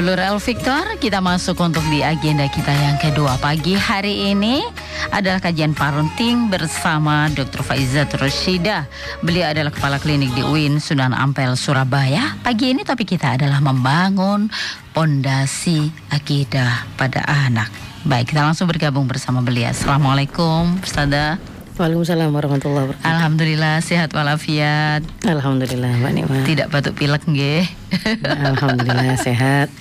Dulur El Victor, kita masuk untuk di agenda kita yang kedua pagi hari ini adalah kajian parenting bersama Dr. Faizat Roshida. Beliau adalah kepala klinik di UIN Sunan Ampel Surabaya. Pagi ini topik kita adalah membangun pondasi akidah pada anak. Baik, kita langsung bergabung bersama beliau. Assalamualaikum, Ustazah. Waalaikumsalam warahmatullahi wabarakatuh. Alhamdulillah sehat walafiat. Alhamdulillah Mbak Nima. Tidak batuk pilek nggih. Alhamdulillah sehat.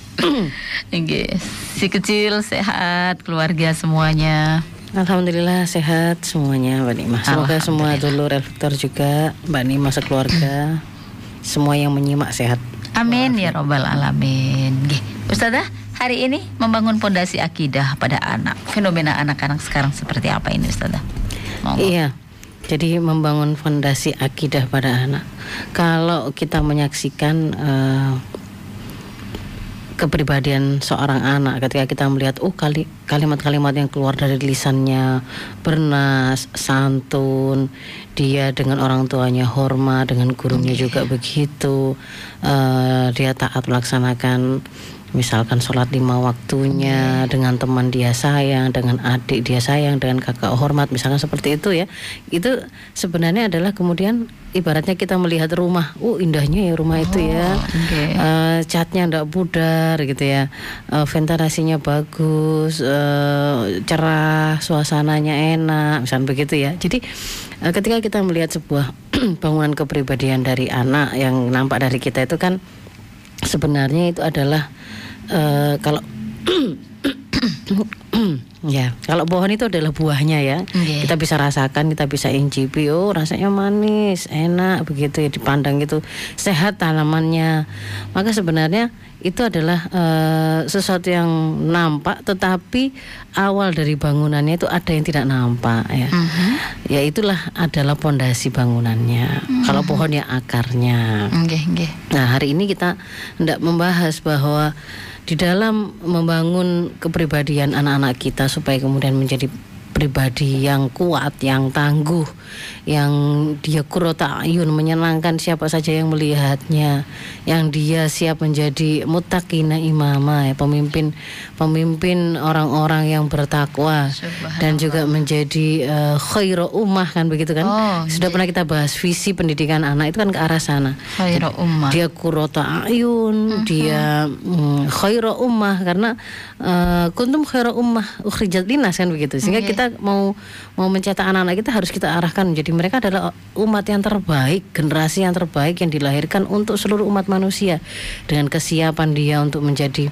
Nggih. Si kecil sehat, keluarga semuanya. Alhamdulillah sehat semuanya Mbak Nima. Semoga semua dulur El Victor juga Mbak Nima sekeluarga semua yang menyimak sehat. Amin ya robbal alamin. Ustazah, hari ini membangun pondasi akidah pada anak. Fenomena anak-anak sekarang seperti apa ini Ustazah? Monggo. Iya. Jadi membangun fondasi akidah pada anak. Kalau kita menyaksikan eh, kepribadian seorang anak ketika kita melihat oh kali kalimat-kalimat yang keluar dari lisannya bernas santun dia dengan orang tuanya hormat dengan gurunya juga begitu eh, dia taat melaksanakan misalkan sholat lima waktunya dengan teman dia sayang dengan adik dia sayang dengan kakak hormat misalkan seperti itu ya. Itu sebenarnya adalah kemudian ibaratnya kita melihat rumah. Oh indahnya ya rumah itu ya. Oke. Eh, catnya ndak pudar gitu ya. Eh, ventilasinya bagus eh, cerah suasananya enak misalnya begitu ya. Jadi eh, ketika kita melihat sebuah bangunan kepribadian dari anak yang nampak dari kita itu kan sebenarnya itu adalah eh, kalau ya. Kalau pohon itu adalah buahnya ya. Nggih. kita bisa rasakan kita bisa incipi oh rasanya manis enak begitu ya dipandang itu sehat tanamannya. Maka sebenarnya itu adalah eh, sesuatu yang nampak tetapi awal dari bangunannya itu ada yang tidak nampak ya. Ya itulah adalah pondasi bangunannya. Kalau pohon ya akarnya. Nggih, nggih. Nah, hari ini kita hendak membahas bahwa di dalam membangun kepribadian anak-anak kita supaya kemudian menjadi pribadi yang kuat, yang tangguh, yang dia kurota ayun menyenangkan siapa saja yang melihatnya, yang dia siap menjadi mutakina imama ya, pemimpin pemimpin orang-orang yang bertakwa dan juga menjadi eh, khairu ummah kan begitu kan? Oh, Sudah pernah kita bahas visi pendidikan anak itu kan ke arah sana. Khairu ummah. Dia kurota ayun, dia mm, khairu ummah karena eh, kuntum khairu ummah ukhrijat linas kan begitu. Sehingga kita mau mau mencetak anak-anak kita harus kita arahkan jadi mereka adalah umat yang terbaik, generasi yang terbaik yang dilahirkan untuk seluruh umat manusia. Dengan kesiapan dia untuk menjadi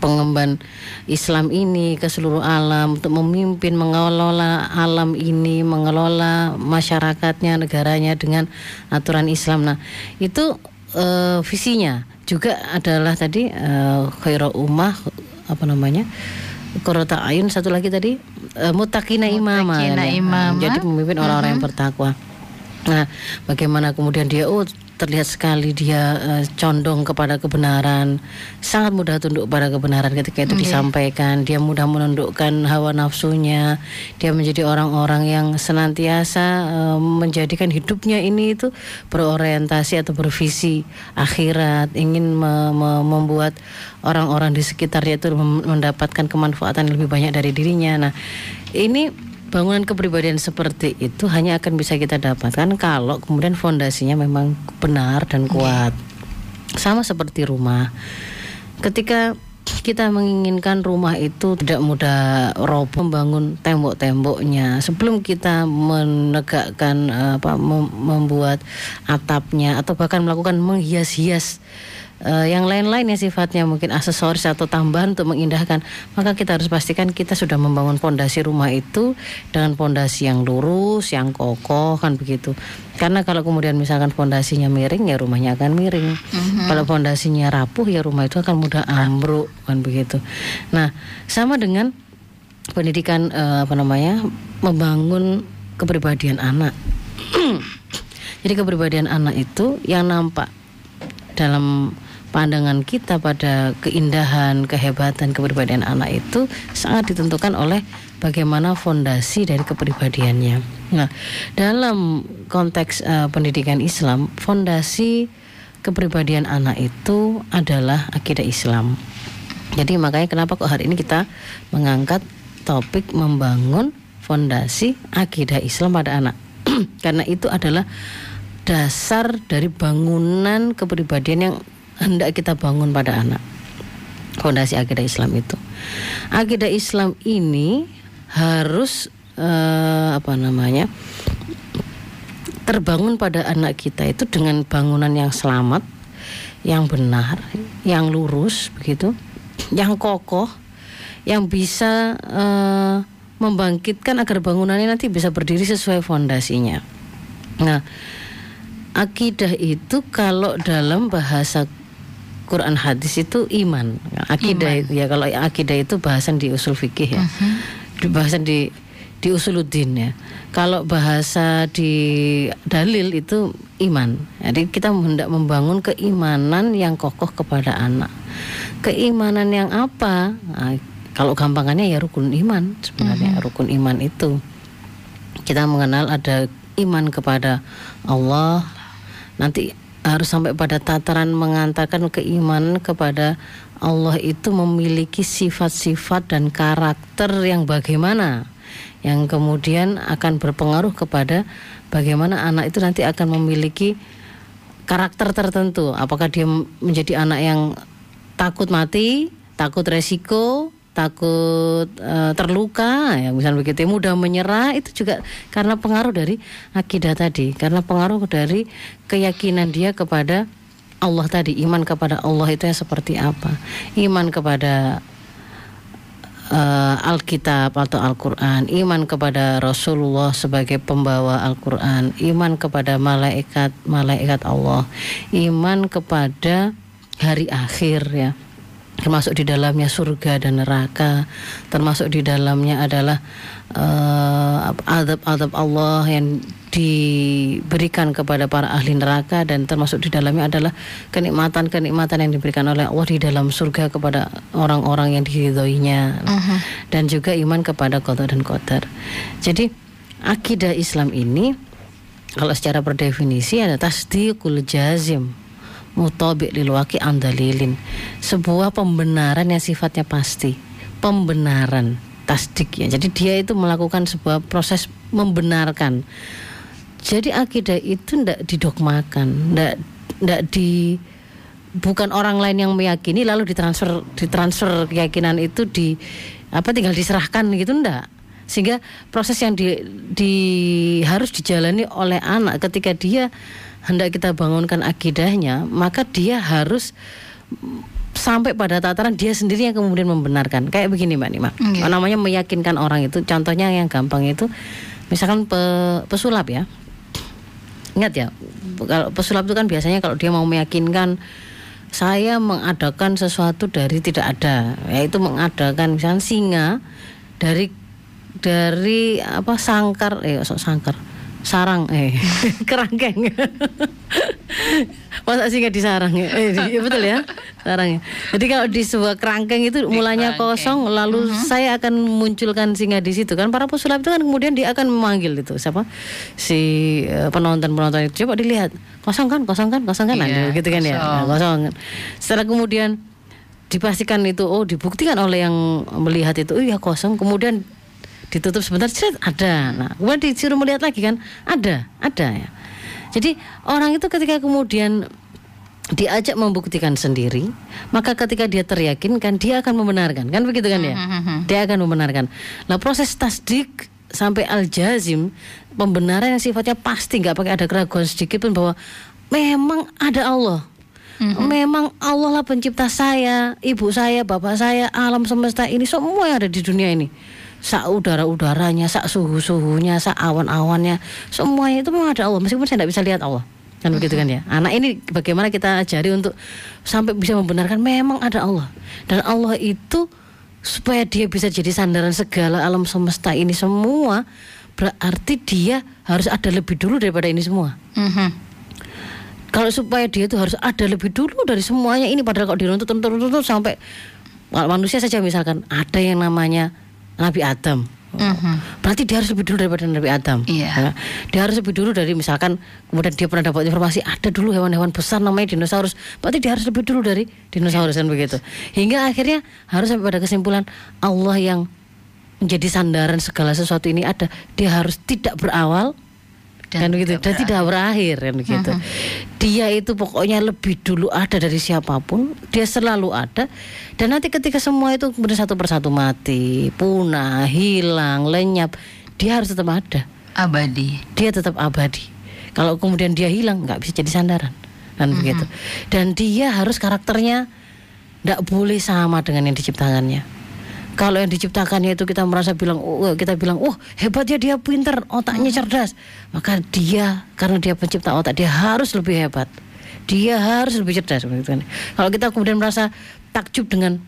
pengemban Islam ini ke seluruh alam untuk memimpin mengelola alam ini mengelola masyarakatnya negaranya dengan aturan Islam. Nah itu eh, visinya. Juga adalah tadi eh, khairu ummah apa namanya Korota Ayun satu lagi tadi eh, mutakina imama Mutakina ya. imama. jadi pemimpin orang-orang yang bertakwa Nah, bagaimana kemudian dia oh terlihat sekali dia eh, condong kepada kebenaran, sangat mudah tunduk pada kebenaran ketika itu disampaikan. Dia mudah menundukkan hawa nafsunya. Dia menjadi orang-orang yang senantiasa eh, menjadikan hidupnya ini itu berorientasi atau bervisi akhirat, ingin me- me- membuat orang-orang di sekitarnya itu mendapatkan kemanfaatan lebih banyak dari dirinya. Nah, ini bangunan kepribadian seperti itu hanya akan bisa kita dapatkan kalau kemudian fondasinya memang benar dan kuat. Sama seperti rumah. Ketika kita menginginkan rumah itu tidak mudah roboh membangun tembok-temboknya sebelum kita menegakkan eh, apa mem- membuat atapnya atau bahkan melakukan menghias-hias eh, yang lain-lain yang sifatnya mungkin aksesoris atau tambahan untuk mengindahkan. Maka kita harus pastikan kita sudah membangun pondasi rumah itu dengan pondasi yang lurus yang kokoh kan begitu. Karena kalau kemudian misalkan pondasinya miring ya rumahnya akan miring. Kalau pondasinya rapuh ya rumah itu akan mudah ambruk kan begitu. Nah sama dengan pendidikan eh, apa namanya membangun kepribadian anak. Jadi kepribadian anak itu yang nampak dalam pandangan kita pada keindahan, kehebatan kepribadian anak itu sangat ditentukan oleh bagaimana fondasi dari kepribadiannya. Nah, dalam konteks eh, pendidikan Islam, fondasi kepribadian anak itu adalah akidah Islam. Jadi makanya kenapa kok hari ini kita mengangkat topik membangun fondasi akidah Islam pada anak. Karena itu adalah dasar dari bangunan kepribadian yang hendak kita bangun pada anak. Fondasi akidah Islam itu. Akidah Islam ini harus eh, apa namanya? terbangun pada anak kita itu dengan bangunan yang selamat, yang benar, yang lurus begitu, yang kokoh, yang bisa eh, membangkitkan agar bangunannya nanti bisa berdiri sesuai fondasinya. Nah, akidah itu kalau dalam bahasa Quran hadis itu iman. Akidah itu ya kalau akidah itu bahasan di usul fikih ya. Di bahasan di di usuluddin ya. Kalau bahasa di dalil itu iman. Jadi kita hendak membangun keimanan yang kokoh kepada anak. Keimanan yang apa? Nah, kalau gampangannya ya rukun iman sebenarnya rukun iman itu. Kita mengenal ada iman kepada Allah. Nanti harus sampai pada tataran mengantarkan keimanan kepada Allah itu memiliki sifat-sifat dan karakter yang bagaimana yang kemudian akan berpengaruh kepada bagaimana anak itu nanti akan memiliki karakter tertentu. Apakah dia menjadi anak yang takut mati takut resiko takut eh, terluka ya misalnya begitu mudah menyerah itu juga karena pengaruh dari akidah tadi karena pengaruh dari keyakinan dia kepada Allah tadi iman kepada Allah itu yang seperti apa. Iman kepada eh, Alkitab atau Al-Quran, iman kepada Rasulullah sebagai pembawa Al-Quran, iman kepada malaikat malaikat Allah, iman kepada hari akhir ya, termasuk di dalamnya surga dan neraka, termasuk di dalamnya adalah eh, adab-adab Allah yang diberikan kepada para ahli neraka. Dan termasuk di dalamnya adalah kenikmatan-kenikmatan yang diberikan oleh Allah di dalam surga kepada orang-orang yang diridhoinya. Dan juga iman kepada qada dan qadar. Jadi akidah Islam ini kalau secara berdefinisi ada tasdiqul jazim mutabik lil waqi an dalilin. Sebuah pembenaran yang sifatnya pasti. Pembenaran tasdik ya. Jadi dia itu melakukan sebuah proses membenarkan. Jadi akidah itu tidak didogmakan, tidak tidak di bukan orang lain yang meyakini lalu ditransfer ditransfer keyakinan itu di apa tinggal diserahkan gitu ndak sehingga proses yang di, di harus dijalani oleh anak ketika dia hendak kita bangunkan akidahnya maka dia harus sampai pada tataran dia sendiri yang kemudian membenarkan. Kayak begini mbak Nima. Oke. namanya meyakinkan orang itu. Contohnya yang gampang itu misalkan pe- pesulap ya. Ingat ya kalau pesulap itu kan biasanya kalau dia mau meyakinkan saya mengadakan sesuatu dari tidak ada. Yaitu mengadakan misalnya singa dari dari apa sangkar. Eh sok sangkar sarang eh kerangkeng. Masa singa di sarang ya? Eh, di- betul ya sarangnya jadi kalau di sebuah kerangkeng itu mulanya kosong lalu saya akan munculkan singa di situ kan. Para pesulap itu kan kemudian dia akan memanggil itu siapa? Si penonton penonton itu. Coba dilihat. Kosong kan? Kosong kan? Kosong kan? Iya, Nah, gitu kan ya? Nah, kosong. Setelah kemudian dipastikan itu oh dibuktikan oleh yang melihat itu oh iya kosong. Kemudian ditutup sebentar cet, ada. Nah kemudian disuruh melihat lagi kan ada ada ya. Jadi orang itu ketika kemudian diajak membuktikan sendiri maka ketika dia teryakinkan dia akan membenarkan. Kan begitu kan ya? Dia akan membenarkan. Nah proses tasdik sampai al jazim pembenaran yang sifatnya pasti nggak pakai ada keraguan sedikit pun bahwa memang ada Allah. Memang Allah lah pencipta saya, ibu saya, bapak saya, alam semesta ini semua yang ada di dunia ini. Sak udara-udaranya, sak suhu-suhunya, sak awan-awannya, semuanya itu memang ada Allah. Meskipun saya tidak bisa lihat Allah. Kan begitu kan ya. Anak ini bagaimana kita ajari untuk sampai bisa membenarkan memang ada Allah. Dan Allah itu supaya dia bisa jadi sandaran segala alam semesta ini semua berarti dia harus ada lebih dulu daripada ini semua. Mhm. Kalau supaya dia itu harus ada lebih dulu dari semuanya ini padahal kalau diruntut runtut runtut sampai manusia saja misalkan ada yang namanya Nabi Adam. Mhm. Berarti dia harus lebih dulu daripada Nabi Adam. Iya. Ya. Dia harus lebih dulu dari misalkan kemudian dia pernah dapat informasi ada dulu hewan-hewan besar namanya dinosaurus. Berarti dia harus lebih dulu dari dinosaurus kan begitu. Hingga akhirnya harus sampai pada kesimpulan Allah yang menjadi sandaran segala sesuatu ini ada. Dia harus tidak berawal Dan kan begitu dan tidak berakhir kan begitu. Dia itu pokoknya lebih dulu ada dari siapa pun, dia selalu ada dan nanti ketika semua itu kemudian satu persatu mati, punah, hilang, lenyap, dia harus tetap ada. Abadi. Dia tetap abadi. Kalau kemudian dia hilang nggak bisa jadi sandaran kan begitu. Dan dia harus karakternya tidak boleh sama dengan yang diciptakannya. Kalau yang diciptakannya itu kita merasa bilang, oh, kita bilang, oh hebat ya dia pinter, otaknya cerdas, maka dia karena dia pencipta otak dia harus lebih hebat, dia harus lebih cerdas. begitu kan. Kalau kita kemudian merasa takjub dengan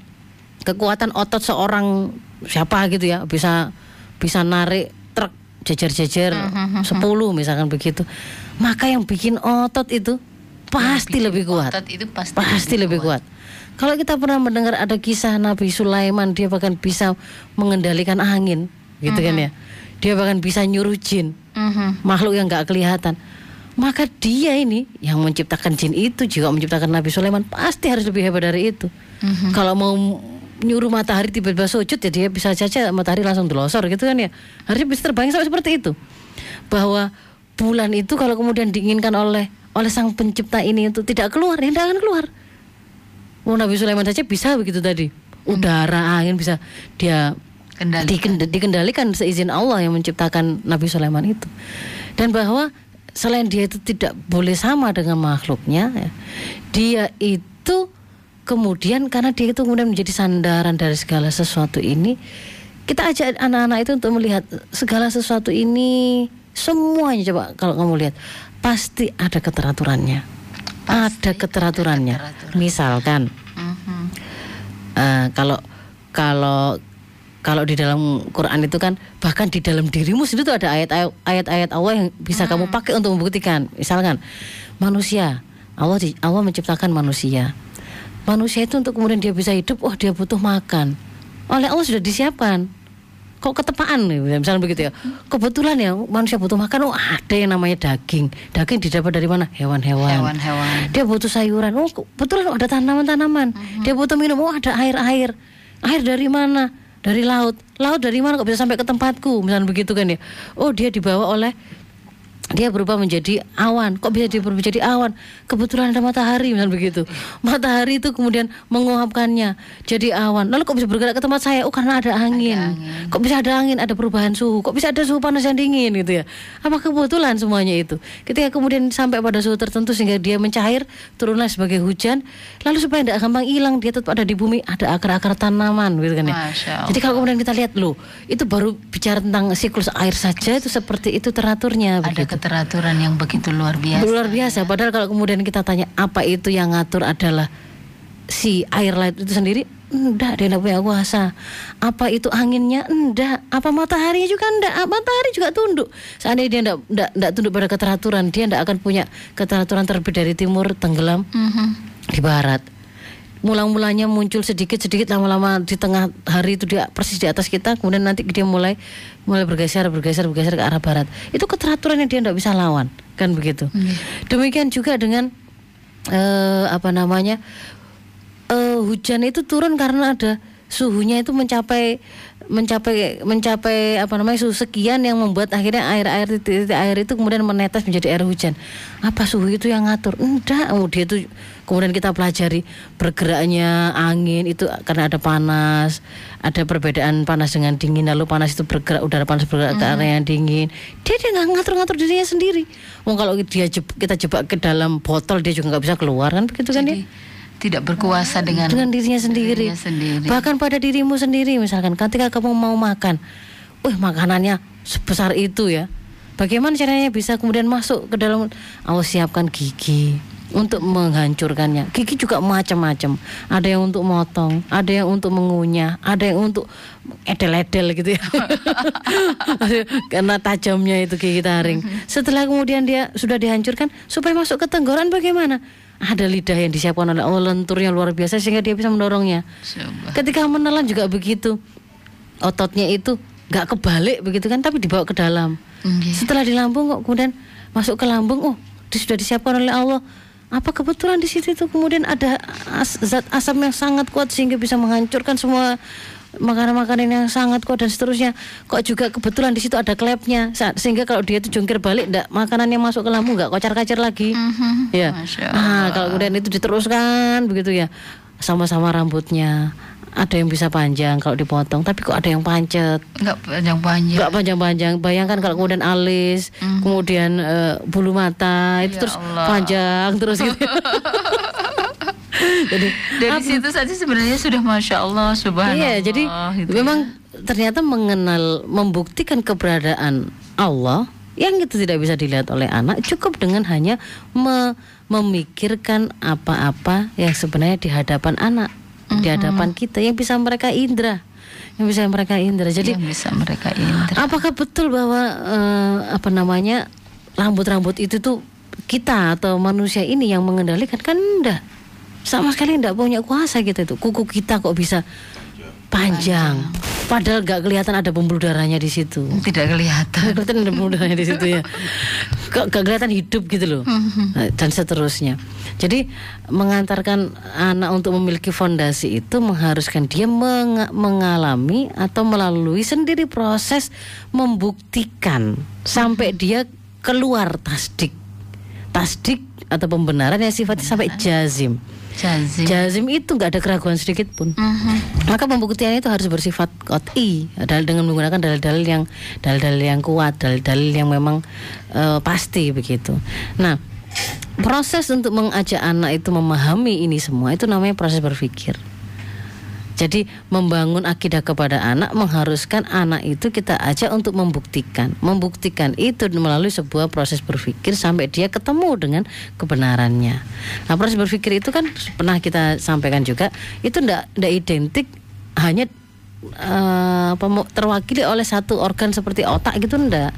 kekuatan otot seorang siapa gitu ya, bisa bisa narik truk jejer-jejer 10 misalkan begitu, maka yang bikin otot itu pasti lebih kuat Otot itu pasti, pasti lebih kuat. Kalau kita pernah mendengar ada kisah Nabi Sulaiman, dia bahkan bisa mengendalikan angin, gitu kan ya. Dia bahkan bisa nyuruh jin, Mhm. makhluk yang nggak kelihatan. Maka dia ini yang menciptakan jin itu juga menciptakan Nabi Sulaiman pasti harus lebih hebat dari itu. Kalau mau nyuruh matahari tiba-tiba sujud ya dia bisa saja matahari langsung delosor gitu kan ya. Harusnya bisa terbang sampai seperti itu. Bahwa bulan itu kalau kemudian diinginkan oleh oleh sang pencipta ini untuk tidak keluar, ya tidak akan keluar. Oh, Nabi Sulaiman saja bisa begitu tadi. Udara, angin bisa dia Kendalikan. dikend- dikendalikan seizin Allah yang menciptakan Nabi Sulaiman itu. Dan bahwa selain dia itu tidak boleh sama dengan makhluknya, ya, dia itu kemudian karena dia itu kemudian menjadi sandaran dari segala sesuatu ini, kita ajak anak-anak itu untuk melihat segala sesuatu ini semuanya coba kalau kamu lihat pasti ada keteraturannya. Ada keteraturannya. keteraturan. Misalkan Mhm. Eh, kalau kalau kalau di dalam Quran itu kan bahkan di dalam dirimu sendiri tuh ada ayat-ayat Allah yang bisa kamu pakai untuk membuktikan. Misalkan manusia, Allah di- Allah menciptakan manusia. Manusia itu untuk kemudian dia bisa hidup, oh dia butuh makan. Oleh Allah sudah disiapkan. Kok ketepaan nih, misalnya begitu ya. Kebetulan ya manusia butuh makan, oh ada yang namanya daging. Daging didapat dari mana? Hewan-hewan. Hewan-hewan. Dia butuh sayuran. Oh, kebetulan ada tanaman-tanaman. Dia butuh minum. Oh, ada air-air. Air dari mana? Dari laut. Laut dari mana kok bisa sampai ke tempatku? Misalnya begitu kan ya. Oh, dia dibawa oleh dia berubah menjadi awan. Kok bisa dia berubah menjadi awan? Kebetulan ada matahari, misalnya begitu. Matahari itu kemudian menguapkannya jadi awan. Lalu kok bisa bergerak ke tempat saya? Oh, karena ada angin. Kok bisa ada angin? Ada perubahan suhu. Kok bisa ada suhu panas dan dingin gitu ya? Apa kebetulan semuanya itu? Ketika kemudian sampai pada suhu tertentu sehingga dia mencair, turunlah sebagai hujan. Lalu supaya tidak gampang hilang, dia tetap ada di bumi, ada akar-akar tanaman gitu kan ya. Jadi kalau kemudian kita lihat loh, itu baru bicara tentang siklus air saja itu seperti itu teraturnya Ada begitu. Keteraturan yang begitu luar biasa. Luar biasa. Padahal kalau kemudian kita tanya apa itu yang ngatur adalah si air laut itu sendiri, enggak dia enggak punya kuasa. Apa itu anginnya? Enggak. Apa mataharinya juga enggak? Ah, Matahari juga tunduk. Seandainya dia enggak, enggak, enggak tunduk pada keteraturan, dia enggak akan punya keteraturan terbit dari timur tenggelam Mhm. di barat. Mula-mulanya muncul sedikit-sedikit lama-lama di tengah hari itu dia persis di atas kita, kemudian nanti dia mulai mulai bergeser, bergeser, bergeser ke arah barat. Itu keteraturan yang dia tidak bisa lawan, kan begitu. Demikian juga dengan eh, apa namanya eh, hujan itu turun karena ada suhunya itu mencapai mencapai mencapai apa namanya suhu sekian yang membuat akhirnya air air titik-titik air itu kemudian menetes menjadi air hujan. Apa suhu itu yang ngatur? Enggak, oh, dia itu kemudian kita pelajari bergeraknya angin itu karena ada panas, ada perbedaan panas dengan dingin lalu panas itu bergerak udara panas bergerak ke area yang dingin. Dia dia nggak ngatur-ngatur dirinya sendiri. Wong kalau dia jeb- kita jebak ke dalam botol dia juga nggak bisa keluar kan begitu kan ya? Jadi tidak berkuasa dengan dengan dirinya sendiri. dirinya sendiri. Bahkan pada dirimu sendiri misalkan ketika kamu mau makan, wih makanannya sebesar itu ya. Bagaimana caranya bisa kemudian masuk ke dalam Allah siapkan gigi, untuk menghancurkannya. Gigi juga macam-macam. Ada yang untuk motong, ada yang untuk mengunyah, ada yang untuk edel-edel gitu ya. Karena tajamnya itu gigi taring. Setelah kemudian dia sudah dihancurkan, supaya masuk ke tenggorokan bagaimana? Ada lidah yang disiapkan oleh Allah lenturnya luar biasa sehingga dia bisa mendorongnya. Coba. Ketika menelan juga begitu. Ototnya itu nggak kebalik begitu kan, tapi dibawa ke dalam. Nggih. Setelah di lambung kok kemudian masuk ke lambung, oh sudah disiapkan oleh Allah. Apa kebetulan di situ itu kemudian ada as- zat asam yang sangat kuat sehingga bisa menghancurkan semua makanan-makanan yang sangat kuat dan seterusnya. Kok juga kebetulan di situ ada klepnya sehingga kalau dia itu jungkir balik enggak makanan yang masuk ke lambung nggak kocar-kacir lagi. Mhm. Ya. Masya Ah, kalau kemudian itu diteruskan begitu ya. Sama-sama rambutnya. Ada yang bisa panjang kalau dipotong, tapi kok ada yang pancet. Enggak panjang-panjang. Enggak panjang-panjang. Bayangkan kalau kemudian alis, kemudian eh, bulu mata itu Ya terus Allah. panjang terus gitu. jadi Dari situ saja sebenarnya sudah masya Allah, subhanallah. iya, jadi gitu memang ternyata mengenal membuktikan keberadaan Allah yang itu tidak bisa dilihat oleh anak cukup dengan hanya me- memikirkan apa-apa yang sebenarnya di hadapan anak, di hadapan kita yang bisa mereka indra, yang bisa mereka indra. Jadi yang bisa mereka indra. Apakah betul bahwa eh, apa namanya rambut-rambut itu tuh kita atau manusia ini yang mengendalikan kan enggak sama sekali enggak punya kuasa kita itu kuku kita kok bisa panjang, padahal nggak kelihatan ada pembuluh darahnya di situ. Tidak kelihatan. Nggak kelihatan ada pembuluh darahnya di situ ya. Kok gak kelihatan hidup gitu loh. Nah, dan seterusnya. Jadi mengantarkan anak untuk memiliki fondasi itu mengharuskan dia menga- mengalami atau melalui sendiri proses membuktikan sampai dia keluar tasdik. Tasdik atau pembenaran yang sifatnya sampai jazim Jazim. jazim itu nggak ada keraguan sedikit pun Mhm. maka pembuktian itu harus bersifat kot'i adalah dengan menggunakan dalil-dalil yang dalil-dalil yang kuat dalil-dalil yang memang eh, pasti begitu nah proses untuk mengajak anak itu memahami ini semua itu namanya proses berpikir jadi membangun akidah kepada anak mengharuskan anak itu kita ajak untuk membuktikan. Membuktikan itu melalui sebuah proses berpikir sampai dia ketemu dengan kebenarannya. Nah, proses berpikir itu kan pernah kita sampaikan juga itu ndak ndak identik hanya mau terwakili oleh satu organ seperti otak gitu ndak.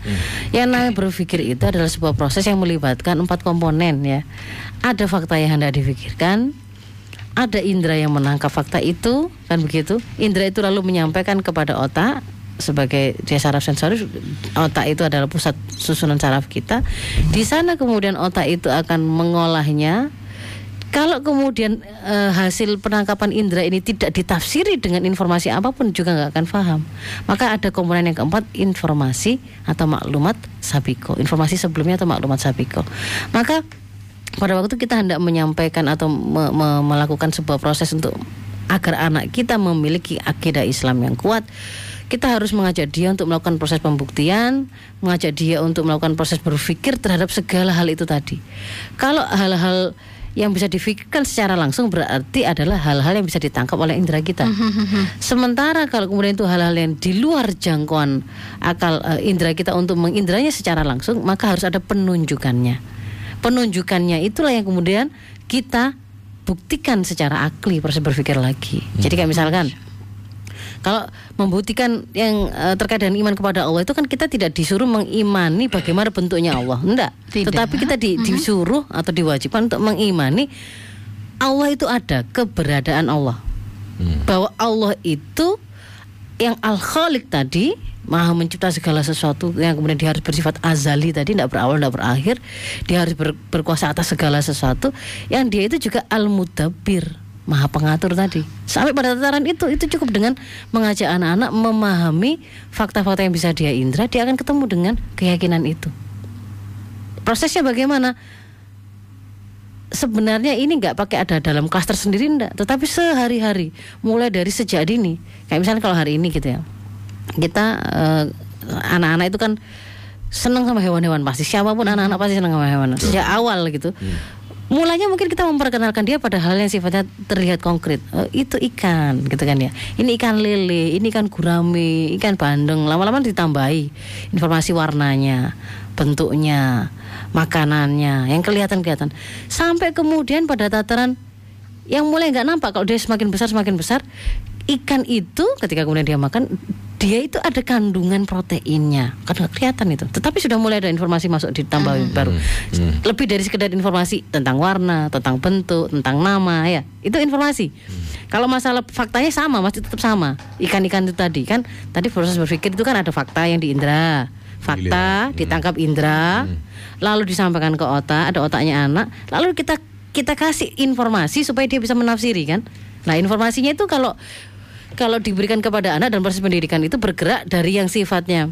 Yang namanya berpikir itu adalah sebuah proses yang melibatkan empat komponen ya. Ada fakta yang hendak difikirkan, ada indera yang menangkap fakta itu kan begitu? Indera itu lalu menyampaikan kepada otak sebagai dia saraf sensoris otak itu adalah pusat susunan saraf kita. Di sana kemudian otak itu akan mengolahnya. Kalau kemudian eh, hasil penangkapan indera ini tidak ditafsiri dengan informasi apa pun juga nggak akan paham maka ada komponen yang keempat informasi atau maklumat sabiko. Informasi sebelumnya atau maklumat sabiko. Maka pada waktu kita hendak menyampaikan atau me- me- melakukan sebuah proses untuk agar anak kita memiliki akidah Islam yang kuat, kita harus mengajak dia untuk melakukan proses pembuktian, mengajak dia untuk melakukan proses berpikir terhadap segala hal itu tadi. Kalau hal-hal yang bisa difikirkan secara langsung berarti adalah hal-hal yang bisa ditangkap oleh indera kita. Sementara kalau kemudian itu hal-hal yang di luar jangkauan akal eh, indera kita untuk mengindranya secara langsung, maka harus ada penunjukannya penunjukannya itulah yang kemudian kita buktikan secara akli proses berpikir lagi. Jadi kayak misalkan kalau membuktikan yang eh, terkait dengan iman kepada Allah itu kan kita tidak disuruh mengimani bagaimana bentuknya Allah, enggak. Tidak. Tetapi kita di- disuruh atau diwajibkan untuk mengimani Allah itu ada, keberadaan Allah. Bahwa Allah itu yang al-khaliq tadi maha mencipta segala sesuatu yang kemudian dia harus bersifat azali tadi tidak berawal tidak berakhir. Dia harus ber- berkuasa atas segala sesuatu. Yang dia itu juga al-mudabbir maha pengatur tadi. Sampai pada tataran itu itu cukup dengan mengajak anak-anak memahami fakta-fakta yang bisa dia indra dia akan ketemu dengan keyakinan itu. Prosesnya bagaimana? Sebenarnya ini nggak pakai ada dalam klaster sendiri enggak, tetapi sehari-hari mulai dari sejak dini. Kayak misalnya kalau hari ini gitu ya. Kita eh, anak-anak itu kan senang sama hewan-hewan pasti siapa pun anak-anak pasti senang sama hewan sejak awal gitu. mulanya mungkin kita memperkenalkan dia pada hal yang sifatnya terlihat konkret. Oh, itu ikan, gitu kan ya. Ini ikan lele, ini ikan gurame, ikan bandeng. Lama-lama ditambahi informasi warnanya, bentuknya, makanannya, yang kelihatan-kelihatan. Sampai kemudian pada tataran yang mulai nggak nampak kalau dia semakin besar semakin besar ikan itu ketika kemudian dia makan dia itu ada kandungan proteinnya. Kan kelihatan itu. Tetapi sudah mulai ada informasi masuk ditambah baru. Lebih dari sekedar informasi tentang warna tentang bentuk tentang nama ya. Itu informasi. Kalau masalah faktanya sama masih tetap sama. Ikan-ikan itu tadi kan? Tadi proses berpikir itu kan ada fakta yang di indera fakta ditangkap indera lalu disampaikan ke otak ada otaknya anak lalu kita kita kasih informasi supaya dia bisa menafsiri kan? Nah informasinya itu kalau kalau diberikan kepada anak dan proses pendidikan itu bergerak dari yang sifatnya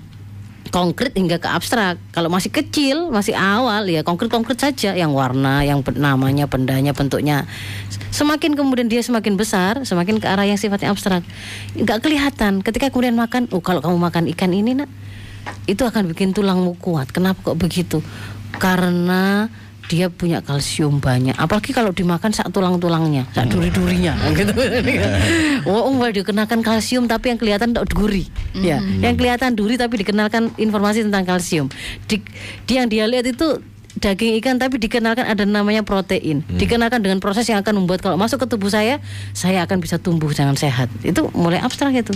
konkret hingga ke abstrak. Kalau masih kecil, masih awal ya konkret-konkret saja yang warna, yang namanya, bendanya, bentuknya. Semakin kemudian dia semakin besar, semakin ke arah yang sifatnya abstrak. Enggak kelihatan. Ketika kemudian makan, oh kalau kamu makan ikan ini nak, itu akan bikin tulangmu kuat. Kenapa kok begitu? Karena dia punya kalsium banyak. Apalagi kalau dimakan sak tulang-tulangnya sak duri-durinya. Gitu. Oh oh, dikenakan kalsium tapi yang kelihatan tak duri. Ya yang kelihatan duri tapi dikenalkan informasi tentang kalsium. Di, di yang dia lihat itu daging ikan tapi dikenalkan ada namanya protein. Dikenalkan dengan proses yang akan membuat kalau masuk ke tubuh saya saya akan bisa tumbuh dengan sehat. Itu mulai abstrak itu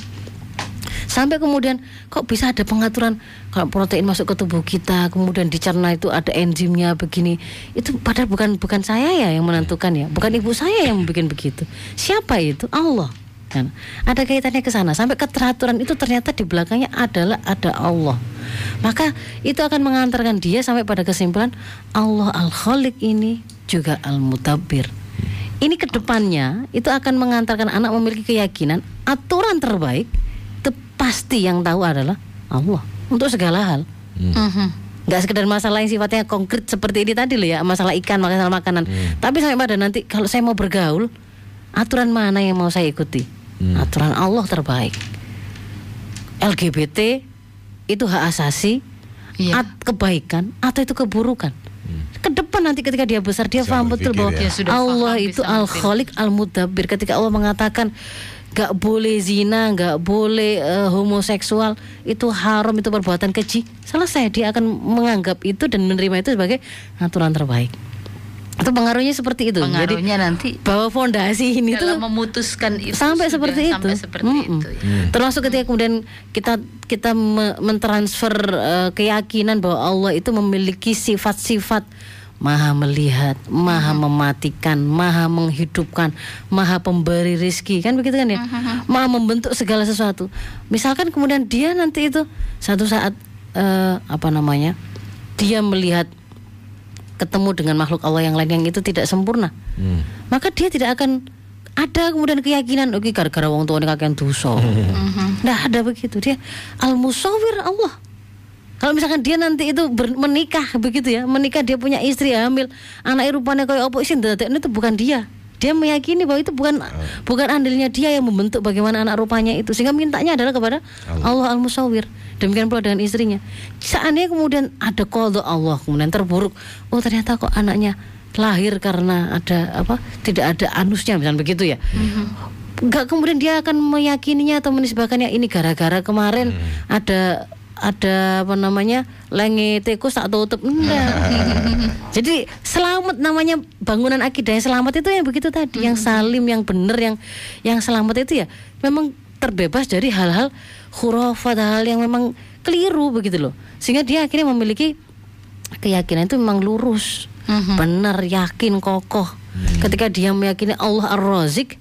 sampai kemudian kok bisa ada pengaturan kalau protein masuk ke tubuh kita kemudian dicerna itu ada enzimnya begini. Itu padahal bukan bukan saya ya yang menentukan ya. Bukan ibu saya yang bikin begitu. Siapa itu? Allah. Kan? Ada kaitannya ke sana. Sampai keteraturan itu ternyata di belakangnya adalah ada Allah. Maka itu akan mengantarkan dia sampai pada kesimpulan Allah al khaliq ini juga al mutabbir ini ke depannya itu akan mengantarkan anak memiliki keyakinan aturan terbaik itu pasti yang tahu adalah Allah untuk segala hal. Mhm. Nggak sekedar masalah yang sifatnya konkret seperti ini tadi loh ya, masalah ikan, masalah makanan. Tapi sampai pada nanti kalau saya mau bergaul, aturan mana yang mau saya ikuti? Aturan Allah terbaik. LGBT itu hak asasi, Iya. at- kebaikan atau itu keburukan. Ke depan nanti ketika dia besar dia Bisa paham betul bahwa ya. Dia sudah Allah itu bisa al ngerti. khaliq al mudabbir ketika Allah mengatakan gak boleh zina, gak boleh eh, homoseksual, itu haram, itu perbuatan keji. Selesai dia akan menganggap itu dan menerima itu sebagai aturan terbaik. Itu pengaruhnya seperti itu. Jadi Pengaruhnya nanti bahwa fondasi ini tuh dalam memutuskan itu sampai sudah seperti sampai itu. seperti Mm-mm. itu. ya. Termasuk ketika kemudian kita kita me- mentransfer eh, keyakinan bahwa Allah itu memiliki sifat-sifat Maha melihat, maha mematikan, maha menghidupkan, maha pemberi rizki kan begitu kan ya, maha membentuk segala sesuatu. Misalkan kemudian dia nanti itu satu saat eh, apa namanya, dia melihat ketemu dengan makhluk Allah yang lain yang itu tidak sempurna, Hmm. maka dia tidak akan ada kemudian keyakinan oke gara-gara wong tuane kakean dosa. Nah, ada begitu dia al musawwir Allah. Kalau misalkan dia nanti itu ber- menikah begitu ya, menikah dia punya istri hamil, anak rupanya kayak opo isin dadekne itu bukan dia. Dia meyakini bahwa itu bukan bukan andilnya dia yang membentuk bagaimana anak rupanya itu sehingga mintanya adalah kepada Allah, al musawwir. Demikian pula dengan istrinya. Seandainya kemudian ada qadha Allah kemudian terburuk, oh ternyata kok anaknya lahir karena ada apa? Tidak ada anusnya misalnya begitu ya. Enggak kemudian dia akan meyakininya atau menisbahkannya ini gara-gara kemarin ada ada apa namanya lenge tikus tak tutup. Enggak. Jadi selamat namanya bangunan akidah yang selamat itu yang begitu tadi. Yang salim yang benar yang yang selamat itu ya memang terbebas dari hal-hal khurafat hal yang memang keliru begitu loh. Sehingga dia akhirnya memiliki keyakinan itu memang lurus benar yakin kokoh. Ketika dia meyakini Allah ar-Razik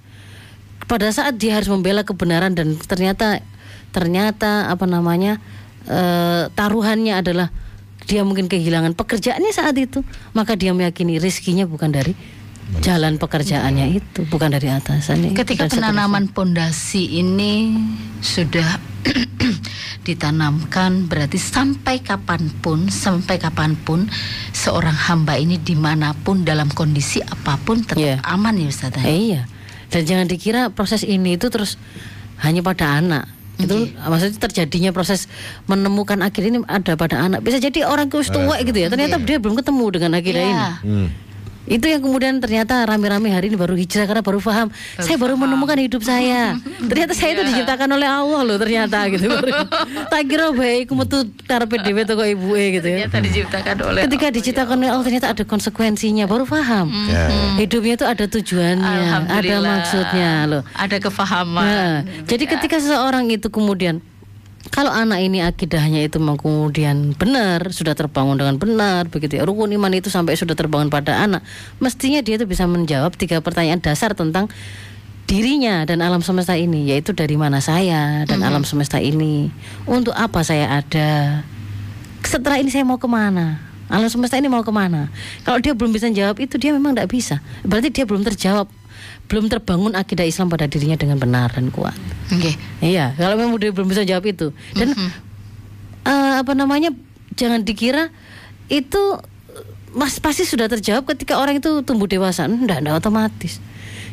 pada saat dia harus membela kebenaran dan ternyata ternyata apa namanya eh, taruhannya adalah dia mungkin kehilangan pekerjaannya saat itu maka dia meyakini rizkinya bukan dari jalan pekerjaannya itu bukan dari atasannya Ketika penanaman pondasi ini sudah ditanamkan berarti sampai kapan pun sampai kapan pun seorang hamba ini di mana pun dalam kondisi apa pun tetap Iya. aman ya Ustaz. Eh, iya dan jangan dikira proses ini itu terus hanya pada anak itu maksudnya terjadinya proses menemukan akhir ini ada pada anak. Bisa jadi orang tua gitu ya. Ternyata dia belum ketemu dengan akhirnya Iya. ini. Hmm. Itu yang kemudian ternyata rame-rame hari ini baru hijrah karena baru paham. saya baru menemukan hidup saya. ternyata saya itu diciptakan oleh Allah loh ternyata gitu. Baru- tak kira baik metu karepe dhewe toko ibuke gitu ya. Ternyata diciptakan oleh Ketika diciptakan oleh Allah ternyata ada konsekuensinya, baru paham. Ya, ya. Hidupnya itu ada tujuannya, ada maksudnya loh. Ada kefahaman. Nah, jadi ketika seseorang itu kemudian kalau anak ini akidahnya itu kemudian benar, sudah terbangun dengan benar, begitu ya. Rukun iman itu sampai sudah terbangun pada anak, mestinya dia itu bisa menjawab tiga pertanyaan dasar tentang dirinya dan alam semesta ini, yaitu dari mana saya dan alam semesta ini, untuk apa saya ada, setelah ini saya mau ke mana, alam semesta ini mau ke mana. Kalau dia belum bisa jawab itu dia memang tidak bisa, berarti dia belum terjawab, belum terbangun akidah Islam pada dirinya dengan benar dan kuat. Oke. Iya, kalau memang dia belum bisa jawab itu. Dan eh, apa namanya? Jangan dikira itu mas pasti sudah terjawab ketika orang itu tumbuh dewasa. Enggak, enggak otomatis.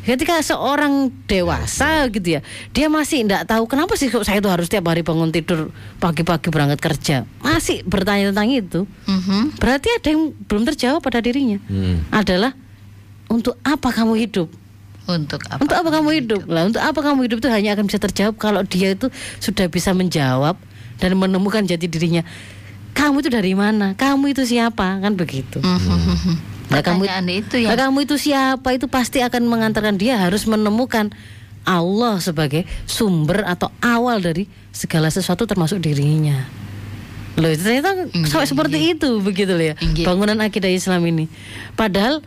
Ketika seorang dewasa gitu ya, dia masih enggak tahu kenapa sih kok saya itu harus tiap hari bangun tidur pagi-pagi berangkat kerja. Masih bertanya tentang itu. Mhm. Berarti ada yang belum terjawab pada dirinya. Hmm. Adalah untuk apa kamu hidup? Untuk apa? Untuk apa kamu hidup? Lah, untuk apa kamu hidup itu hanya akan bisa terjawab kalau dia itu sudah bisa menjawab dan menemukan jati dirinya. Kamu itu dari mana? Kamu itu siapa? Kan begitu. Mhm. Nah, kamu, Pertanyaan itu ya. nah, kamu itu siapa? Itu pasti akan mengantarkan dia harus menemukan Allah sebagai sumber atau awal dari segala sesuatu termasuk dirinya. Loh, itu ternyata Iya, sampai seperti itu begitu loh ya. Iya. Bangunan akidah Islam ini. Padahal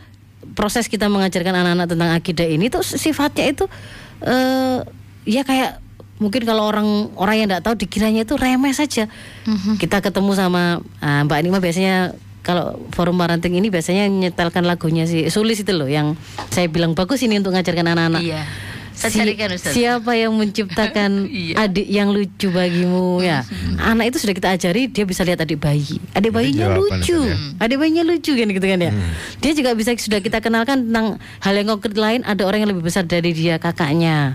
proses kita mengajarkan anak-anak tentang akidah ini tuh sifatnya itu eh ya kayak mungkin kalau orang orang yang tidak tahu dikiranya itu remeh saja. Kita ketemu sama ah, Mbak Nima biasanya kalau forum parenting ini biasanya nyetelkan lagunya si Sulis itu loh yang saya bilang bagus ini untuk ngajarkan anak-anak. Iya. Saya Si- carikan Ustaz. siapa yang menciptakan Iya. adik yang lucu bagimu ya? Anak itu sudah kita ajari dia bisa lihat adik bayi. Adik bayinya jawaban lucu. Ya. adik bayinya lucu kan gitu kan ya? Dia juga bisa sudah kita kenalkan tentang hal yang konkret lain ada orang yang lebih besar dari dia kakaknya.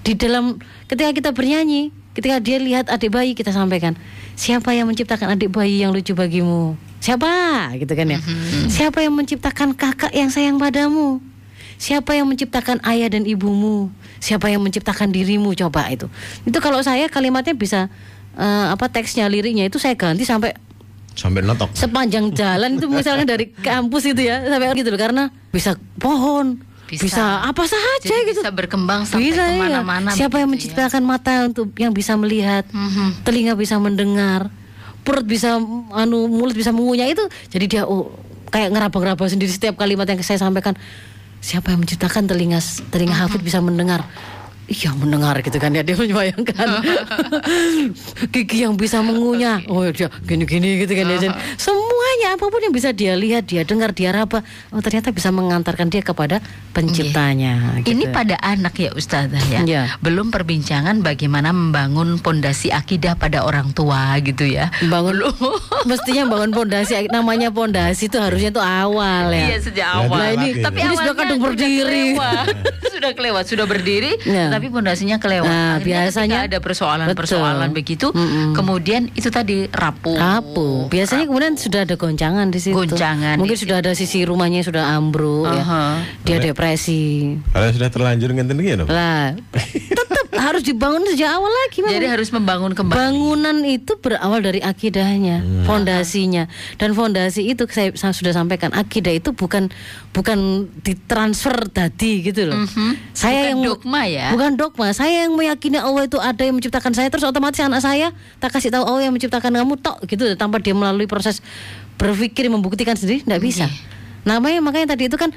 Di dalam ketika kita bernyanyi ketika dia lihat adik bayi kita sampaikan siapa yang menciptakan adik bayi yang lucu bagimu? Siapa? Gitu kan ya? Siapa yang menciptakan kakak yang sayang padamu siapa yang menciptakan ayah dan ibumu siapa yang menciptakan dirimu coba itu itu kalau saya kalimatnya bisa eh, apa teksnya liriknya itu saya ganti sampai Sampai notok. sepanjang jalan itu misalnya dari kampus itu ya sampai gitu loh karena bisa pohon Bisa. bisa, apa saja Jadi gitu bisa berkembang sampai bisa iya. ke mana-mana. siapa yang ya. menciptakan mata untuk yang bisa melihat Mhm. telinga bisa mendengar perut bisa anu mulut bisa mengunyah itu jadi dia oh kayak ngeraba-ngeraba sendiri setiap kalimat yang saya sampaikan siapa yang menciptakan telinga telinga hafid bisa mendengar Iya mendengar gitu kan ya dia membayangkan gigi yang bisa mengunyah oh dia gini-gini gitu kan ya Dan semuanya apa pun yang bisa dia lihat dia dengar dia raba oh ternyata bisa mengantarkan dia kepada penciptanya gitu. Ini pada anak ya Ustazah ya. Iya. Belum perbincangan bagaimana membangun pondasi akidah pada orang tua gitu ya. bangun mestinya bangun pondasi namanya pondasi itu harusnya itu awal ya Iya sejak Ya, awal. Nah, ini, tapi ini sudah kadung berdiri. kelewat. sudah kelewat, sudah berdiri, Ya. Tapi pondasinya kelewat. Nah, Akhirnya biasanya- ada persoalan-persoalan begitu, Mm-mm. kemudian itu tadi rapuh. rapuh biasanya kemudian sudah ada goncangan di situ Goncangan mungkin sudah ada sisi rumahnya yang sudah ambruk ya. Aha. dia depresi Kalau sudah terlanjur ngenten ya, lah tetap harus dibangun sejak awal lagi memang. Jadi harus membangun kembali. Bangunan itu berawal dari akidahnya, fondasinya. Dan fondasi itu saya, saya sudah sampaikan, akidah itu bukan bukan ditransfer tadi gitu loh. Saya Bukan yang dogma ya. Bukan dogma. Saya yang meyakini Allah itu ada yang menciptakan saya terus otomatis anak saya tak kasih tahu Allah yang menciptakan kamu tok gitu tanpa dia melalui proses berpikir membuktikan sendiri tidak bisa. Namanya makanya tadi itu kan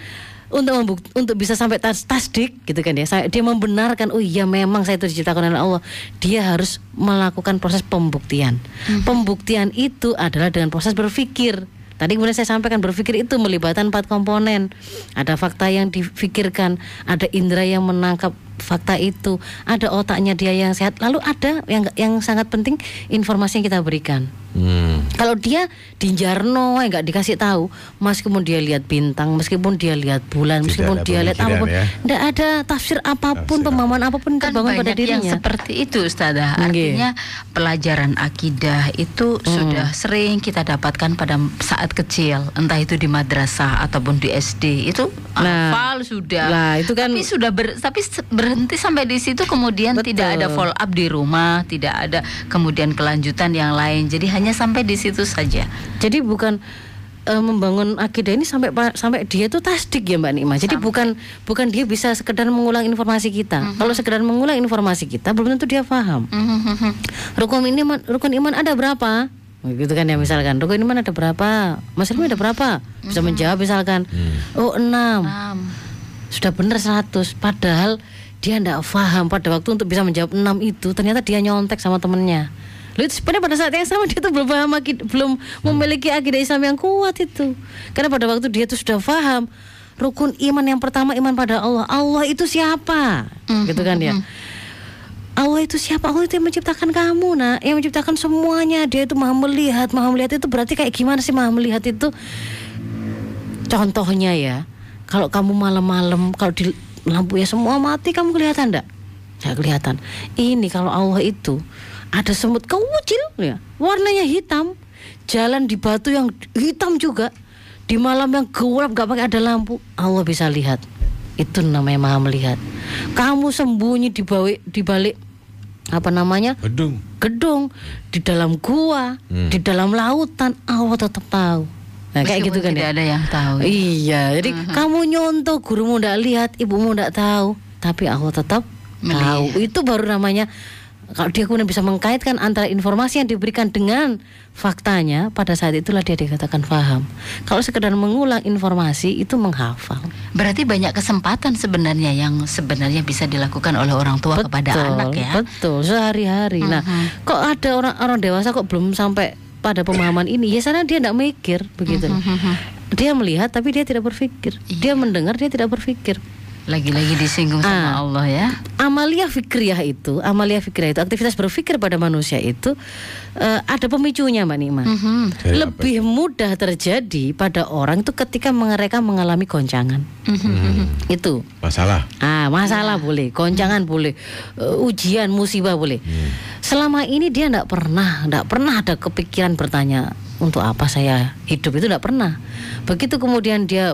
untuk untuk bisa sampai tas tasdik gitu kan ya. Saya, dia membenarkan oh iya memang saya itu diciptakan oleh Allah. Dia harus melakukan proses pembuktian. Pembuktian itu adalah dengan proses berpikir. Tadi kemudian saya sampaikan berpikir itu melibatkan empat komponen. Ada fakta yang difikirkan, ada indera yang menangkap fakta itu, ada otaknya dia yang sehat, lalu ada yang yang sangat penting informasi yang kita berikan. Hmm. Kalau dia di Jarno nggak dikasih tahu, meskipun dia lihat bintang, meskipun dia lihat bulan, Tidak meskipun dia lihat apa pun, ya. nggak ada tafsir apa pun, Tafsir pemahaman apa pun kan terbangun pada banyak yang dirinya. seperti itu Ustazah artinya pelajaran akidah itu sudah sering kita dapatkan pada saat kecil entah itu di madrasah ataupun di SD itu Nah, hafal sudah lah, itu kan- tapi sudah ber- tapi berhenti sampai di situ kemudian Betul. tidak ada follow up di rumah tidak ada kemudian kelanjutan yang lain jadi hanya sampai di situ saja Jadi bukan eh, membangun akidah ini sampai pa- sampai dia itu tasdik ya Mbak Nikma. Jadi bukan bukan dia bisa sekedar mengulang informasi kita. Kalau sekedar mengulang informasi kita belum tentu dia paham. Rukun ini rukun iman ada berapa? Gitu kan ya misalkan rukun iman ada berapa? Mas Ilmi ada berapa? Bisa menjawab misalkan. Oh enam. Paham. Sudah benar 100 Padahal dia tidak paham pada waktu untuk bisa menjawab 6 itu Ternyata dia nyontek sama temennya Lalu sebenarnya pada saat yang sama dia tuh belum paham belum memiliki akidah Islam yang kuat itu. Karena pada waktu dia tuh sudah paham rukun iman yang pertama iman pada Allah. Allah itu siapa? Gitu kan ya. Allah itu siapa? Allah itu yang menciptakan kamu, nak. Yang menciptakan semuanya. Dia itu maha melihat, maha melihat itu berarti kayak gimana sih maha melihat itu? Contohnya ya, kalau kamu malam-malam kalau di lampu ya semua mati kamu kelihatan enggak? Enggak kelihatan. Ini kalau Allah itu ada semut kecil ya, warnanya hitam, jalan di batu yang hitam juga, di malam yang gelap nggak pakai ada lampu, Allah bisa lihat. Itu namanya maha melihat. Kamu sembunyi di bawah di balik apa namanya? Gedung. gedung, di dalam gua, Hmm. di dalam lautan, Allah tetap tahu. Nah, kayak Meskipun gitu kan tidak ya. ada yang tahu Iya, jadi kamu nyontoh gurumu ndak lihat, ibumu ndak tahu, tapi Allah tetap Melihat. tahu. Itu baru namanya kalau dia kemudian bisa mengkaitkan antara informasi yang diberikan dengan faktanya, pada saat itulah dia dikatakan paham. Kalau sekedar mengulang informasi itu menghafal. Berarti banyak kesempatan sebenarnya yang sebenarnya bisa dilakukan oleh orang tua kepada anak ya. Betul, sehari-hari. Nah, kok ada orang-orang dewasa kok belum sampai pada pemahaman ini? Ya karena dia tidak mikir begitu. loh. Dia melihat tapi dia tidak berpikir. Dia mendengar dia tidak berpikir. Lagi-lagi disinggung sama Ah. Allah ya. Amalia fikriyah itu, amalia fikriyah itu, aktivitas berpikir pada manusia itu eh, ada pemicunya, Mbak Nima. Mhm. Kayak apa? Lebih mudah terjadi pada orang itu ketika mereka mengalami goncangan. Mhm. Itu. Masalah. Ah, masalah boleh, goncangan boleh, eh, ujian, musibah boleh. Selama ini dia tidak pernah, tidak pernah ada kepikiran bertanya untuk apa saya hidup itu tidak pernah. Begitu kemudian dia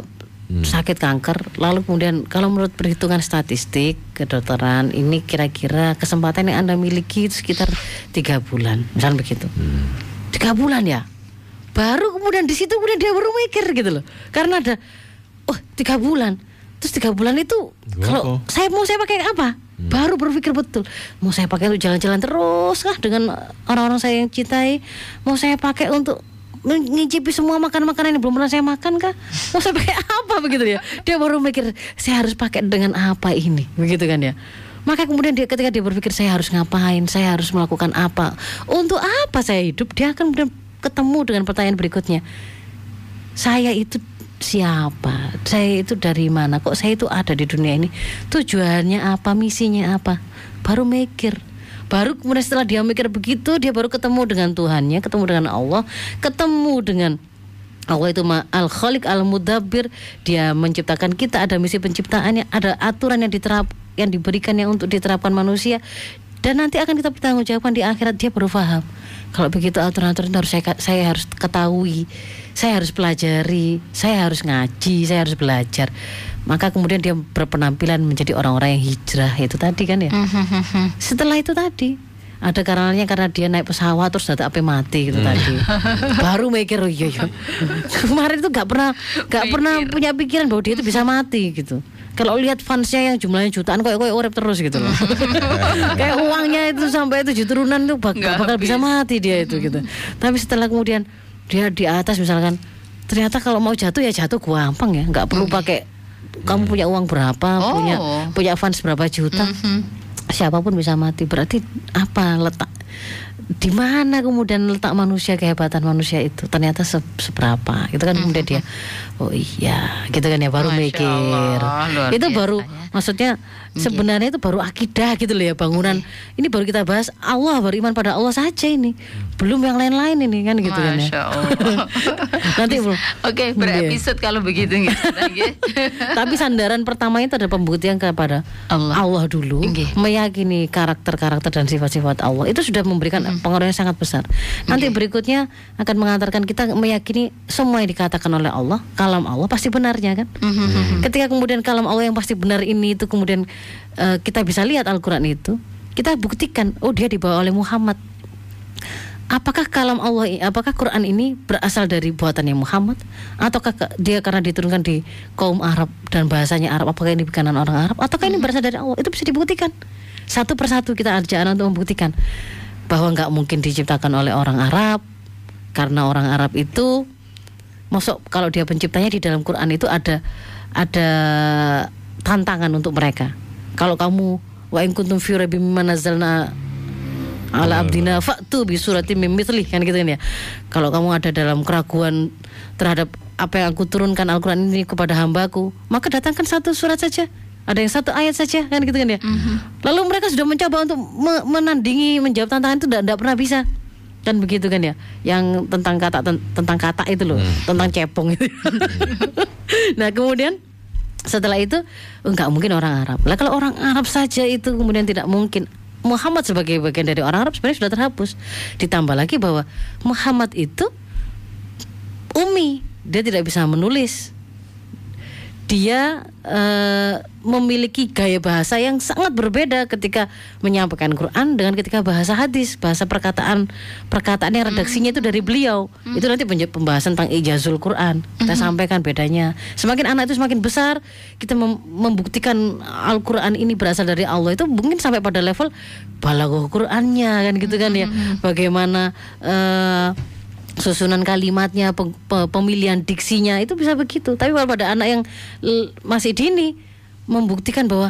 sakit kanker, lalu kemudian kalau menurut perhitungan statistik kedokteran ini kira-kira kesempatan yang anda miliki itu sekitar tiga bulan, misalnya begitu. Tiga bulan ya, baru kemudian di situ kemudian dia baru mikir gitu loh, karena ada oh tiga bulan, terus tiga bulan itu kalau saya mau saya pakai apa? Baru berpikir betul. Mau saya pakai untuk jalan-jalan terus kah dengan orang-orang saya yang cintai? Mau saya pakai untuk ngicipi semua makanan-makanan yang belum pernah saya makan kah? Mau saya pakai apa begitu ya? Dia baru mikir saya harus pakai dengan apa ini, begitu kan ya? Maka kemudian dia ketika dia berpikir saya harus ngapain, saya harus melakukan apa, untuk apa saya hidup, dia akan kemudian ketemu dengan pertanyaan berikutnya. Saya itu siapa? Saya itu dari mana? Kok saya itu ada di dunia ini? Tujuannya apa? Misinya apa? Baru mikir. Baru kemudian setelah dia mikir begitu, dia baru ketemu dengan Tuhannya, ketemu dengan Allah, ketemu dengan Allah itu al khaliq al mudabbir dia menciptakan kita ada misi penciptaannya ada aturan yang diterap yang diberikan yang untuk diterapkan manusia. Dan nanti akan kita pertanggungjawabkan di akhirat dia baru paham kalau begitu aturan-aturan harus saya saya harus ketahui saya harus pelajari saya harus ngaji saya harus belajar. Maka kemudian dia berpenampilan menjadi orang-orang yang hijrah itu tadi kan ya? Setelah itu tadi ada karenanya karena dia naik pesawat terus data apa mati gitu tadi. Baru mikir oh iya iya. Kemarin itu nggak pernah nggak pernah punya pikiran bahwa dia itu bisa mati gitu. Kalau lihat fansnya yang jumlahnya jutaan kok kok urip terus gitu loh. Kayak uangnya itu sampai tujuh turunan tuh bak bakal bisa mati dia itu gitu. Tapi setelah kemudian dia di atas misalkan ternyata kalau mau jatuh ya jatuh gampang ya nggak perlu pakai kamu punya uang berapa Oh. punya punya fans berapa juta siapa pun bisa mati. Berarti apa letak di mana kemudian letak manusia kehebatan manusia itu? Ternyata se- seberapa? Itu kan kemudian dia oh iya gitu kan ya baru Masya mikir. Allah, itu biasa baru ya. Sebenarnya itu baru akidah gitu loh ya bangunan ini baru kita bahas Allah beriman pada Allah saja ini belum yang lain-lain ini kan gitu kan ya. Masya Allah. Nanti belum. Oke, berepisode kalau begitu. Nggih. Tapi sandaran pertama itu ada pembuktian kepada Allah. Allah, dulu, Nggih. meyakini karakter-karakter dan sifat-sifat Allah itu sudah memberikan pengaruh yang sangat besar. Nanti berikutnya akan mengantarkan kita meyakini semua yang dikatakan oleh Allah, kalam Allah pasti benarnya kan. Ketika kemudian kalam Allah yang pasti benar ini itu kemudian eh, kita bisa lihat Al-Qur'an itu, kita buktikan oh dia dibawa oleh Muhammad. Apakah kalam Allah, apakah Quran ini berasal dari buatannya Muhammad, ataukah dia karena diturunkan di kaum Arab dan bahasanya Arab? Apakah ini bikinan orang Arab, ataukah ini berasal dari Allah? Itu bisa dibuktikan satu persatu kita ajak anak untuk membuktikan bahwa nggak mungkin diciptakan oleh orang Arab, karena orang Arab itu, masuk kalau dia penciptanya di dalam Quran itu ada ada tantangan untuk mereka. Kalau kamu wa in kuntum fi raibim mimma nazzalna ala abdina fa'tu bi suratin mim mithlih kan gitu kan ya. Kalau kamu ada dalam keraguan terhadap apa yang aku turunkan Al-Qur'an ini kepada hambaku, maka datangkan satu surat saja. Ada yang satu ayat saja kan gitu kan ya. Lalu mereka sudah mencoba untuk me- menandingi menjawab tantangan itu tidak pernah bisa. Kan begitu kan ya. Yang tentang kata ten- tentang kata itu loh, tentang cepong itu. nah, kemudian setelah itu enggak mungkin orang Arab. Lah kalau orang Arab saja itu kemudian tidak mungkin. Muhammad sebagai bagian dari orang Arab sebenarnya sudah terhapus. Ditambah lagi bahwa Muhammad itu umi, dia tidak bisa menulis. Dia eh, memiliki gaya bahasa yang sangat berbeda ketika menyampaikan Quran dengan ketika bahasa hadis, bahasa perkataan perkataan yang redaksinya itu dari beliau. Itu nanti pembahasan tentang ijazul Quran. Kita sampaikan bedanya. Semakin anak itu semakin besar, kita mem- membuktikan Al-Qur'an ini berasal dari Allah itu mungkin sampai pada level balaghah Qur'annya kan gitu kan ya. Bagaimana eh, susunan kalimatnya, pe- pe- pemilihan diksinya itu bisa begitu. Tapi kalau pada anak yang masih dini membuktikan bahwa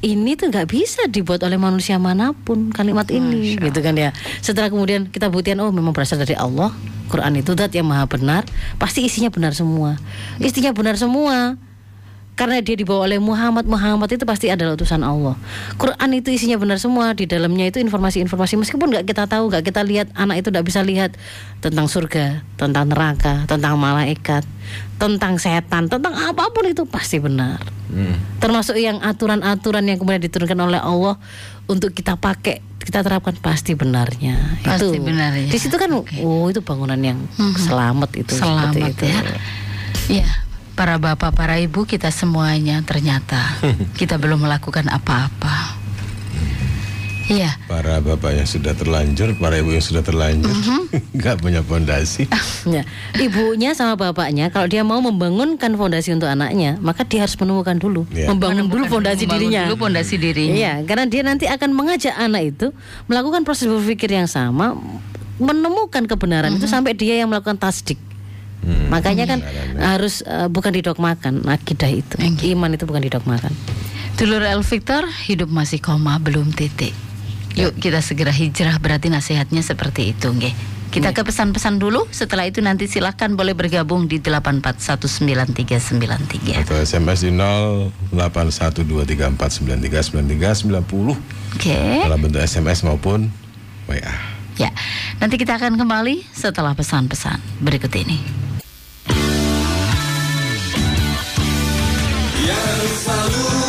ini tuh nggak bisa dibuat oleh manusia mana pun kalimat ini, gitu kan ya. Setelah kemudian kita buktikan oh memang berasal dari Allah, Quran itu zat yang maha benar, pasti isinya benar semua. Isinya benar semua. Karena dia dibawa oleh Muhammad, Muhammad itu pasti adalah utusan Allah. Quran itu isinya benar semua, di dalamnya itu informasi-informasi meskipun nggak kita tahu, nggak kita lihat, anak itu nggak bisa lihat tentang surga, tentang neraka, tentang malaikat, tentang setan, tentang apa pun itu pasti benar. Termasuk yang aturan-aturan yang kemudian diturunkan oleh Allah untuk kita pakai, kita terapkan pasti benarnya. Pasti itu. benarnya. Di situ kan, oh itu bangunan yang selamat itu. Selamat seperti itu. ya. Iya, para bapak, para ibu kita semuanya ternyata kita belum melakukan apa-apa. Iya, Para bapak yang sudah terlanjur, para ibu yang sudah terlanjur, Mhm. nggak punya fondasi. Ya, ibunya sama bapaknya kalau dia mau membangunkan fondasi untuk anaknya, maka dia harus menemukan dulu, Iya. membangun dulu fondasi Membangun dirinya. Dulu pondasi dirinya. Iya, karena dia nanti akan mengajak anak itu melakukan proses berpikir yang sama, menemukan kebenaran itu sampai dia yang melakukan tasdik. Hmm. Makanya kan harus eh, bukan didogmakan akidah itu, iman itu bukan didogmakan. Dulur El Victor, hidup masih koma belum titik. Yuk kita segera hijrah berarti nasihatnya seperti itu, nggih. Kita ke pesan-pesan dulu, setelah itu nanti silahkan boleh bergabung di 8419393. Atau SMS di 081234939390 Oke. dalam bentuk SMS maupun WA. Ya, nanti kita akan kembali setelah pesan-pesan berikut ini. Yang selalu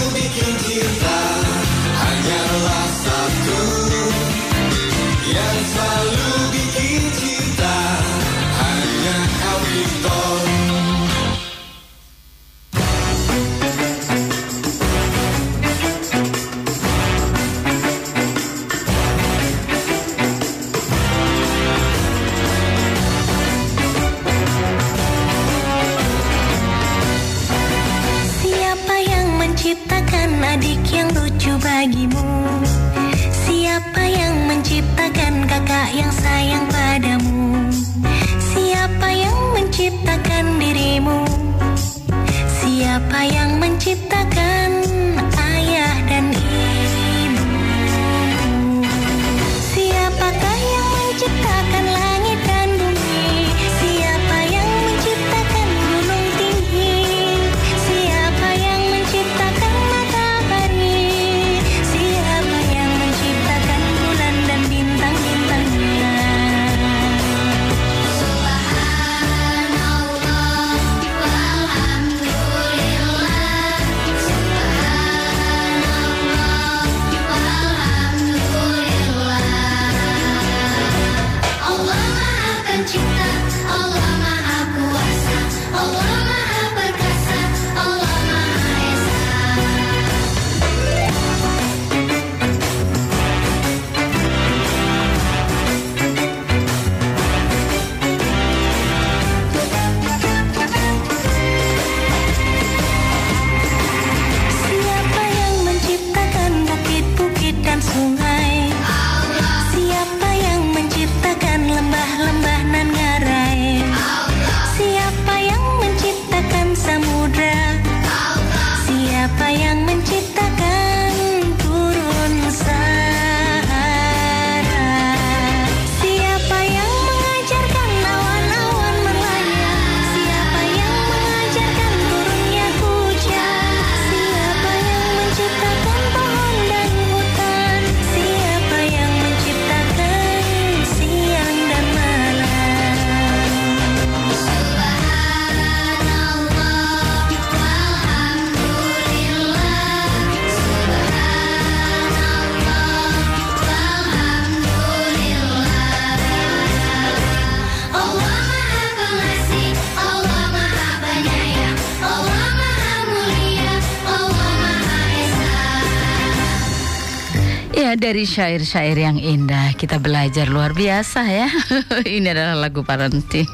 dari syair-syair yang indah kita belajar luar biasa ya. Ini adalah lagu parenting.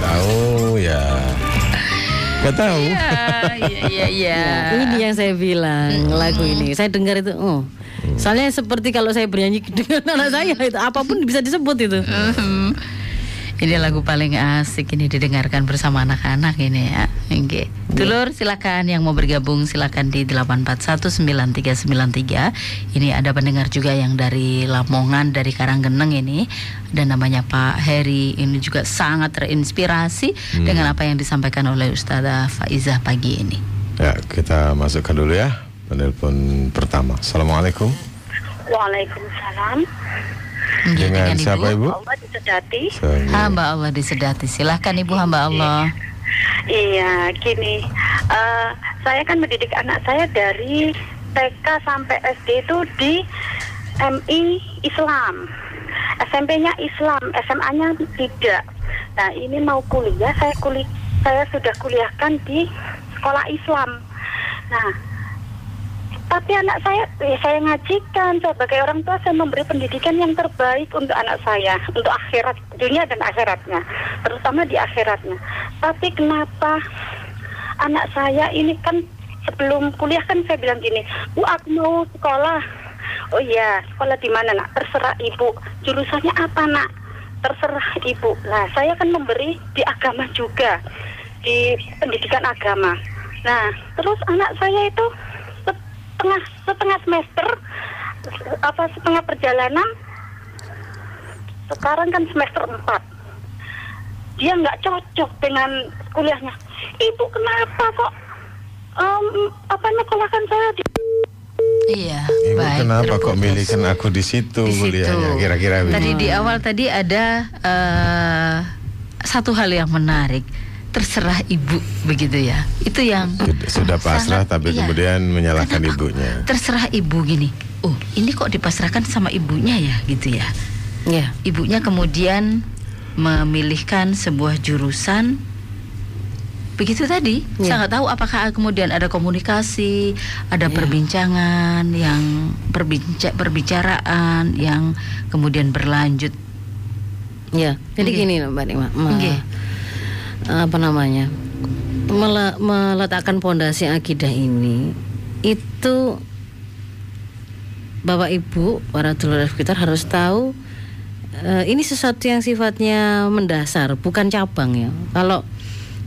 Tahu ya. Gak tahu. Iya, iya, iya, iya. Ini yang saya bilang lagu ini. Saya dengar itu, oh. Soalnya seperti kalau saya bernyanyi dengan anak saya itu apa pun bisa disebut itu. Mhm. Ini lagu paling asik ini didengarkan bersama anak-anak ini ya. Oke. Dulur silakan yang mau bergabung silakan di 8419393. Ini ada pendengar juga yang dari Lamongan dari Karanggeneng ini dan namanya Pak Heri ini juga sangat terinspirasi dengan apa yang disampaikan oleh Ustazah Faizah pagi ini. Ya, kita masukkan dulu ya penelpon pertama. Assalamualaikum. Waalaikumsalam. Oke, Dengan siapa Ibu? Allah disedati. Hamba Allah disedati. Silahkan Ibu hamba Allah. Iya, gini. eh, saya kan mendidik anak saya dari TK sampai SD itu di MI Islam. SMP-nya Islam, SMA-nya tidak. Nah, ini mau kuliah, saya kuliah saya sudah kuliahkan di sekolah Islam. Nah, tapi anak saya, ya saya ngajikan sebagai orang tua saya memberi pendidikan yang terbaik untuk anak saya, untuk akhirat dunia dan akhiratnya, terutama di akhiratnya. Tapi kenapa anak saya ini kan sebelum kuliah kan saya bilang gini, bu aku mau sekolah. Oh iya, sekolah di mana nak? Terserah ibu. Jurusannya apa nak? Terserah ibu. Nah, saya kan memberi di agama juga, di pendidikan agama. Nah, terus anak saya itu setengah setengah semester apa setengah perjalanan sekarang kan semester 4 dia nggak cocok dengan kuliahnya ibu kenapa kok em, apa nyekolahkan saya di Iya, Ibu baik. kenapa kok terputus. milihkan aku di situ kuliahnya kira-kira Tadi di awal tadi ada eh, satu hal yang menarik. Terserah ibu begitu ya. Itu yang Sudah- Sudah pasrah sangat- tapi iya. kemudian menyalahkan ibunya. Terserah ibu gini. Oh, ini kok dipasrahkan sama ibunya ya gitu ya. Ya. Ibunya kemudian memilihkan sebuah jurusan begitu tadi. Ya. Saya nggak tahu apakah kemudian ada komunikasi, ada perbincangan yang berbinca perbicaraan yang kemudian berlanjut. Ya, jadi Oke. gini loh, Mbak Nima. Oke. Apa namanya? Mele- meletakkan pondasi akidah ini itu Bapak Ibu, para dulur sekitar harus tahu eh, ini sesuatu yang sifatnya mendasar, bukan cabang ya. Kalau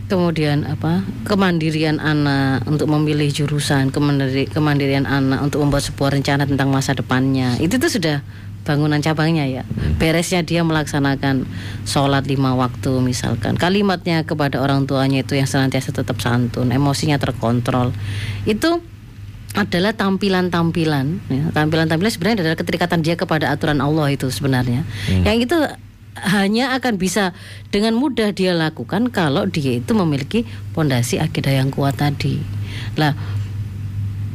kemudian apa kemandirian anak untuk memilih jurusan, kemandiri- kemandirian anak untuk membuat sebuah rencana tentang masa depannya, itu tuh sudah bangunan cabangnya ya. Beresnya dia melaksanakan sholat lima waktu misalkan, kalimatnya kepada orang tuanya itu yang senantiasa tetap santun, emosinya terkontrol, itu adalah tampilan-tampilan ya. tampilan-tampilan sebenarnya adalah keterikatan dia kepada aturan Allah itu sebenarnya. Yang itu hanya akan bisa dengan mudah dia lakukan kalau dia itu memiliki fondasi akidah yang kuat tadi. Lah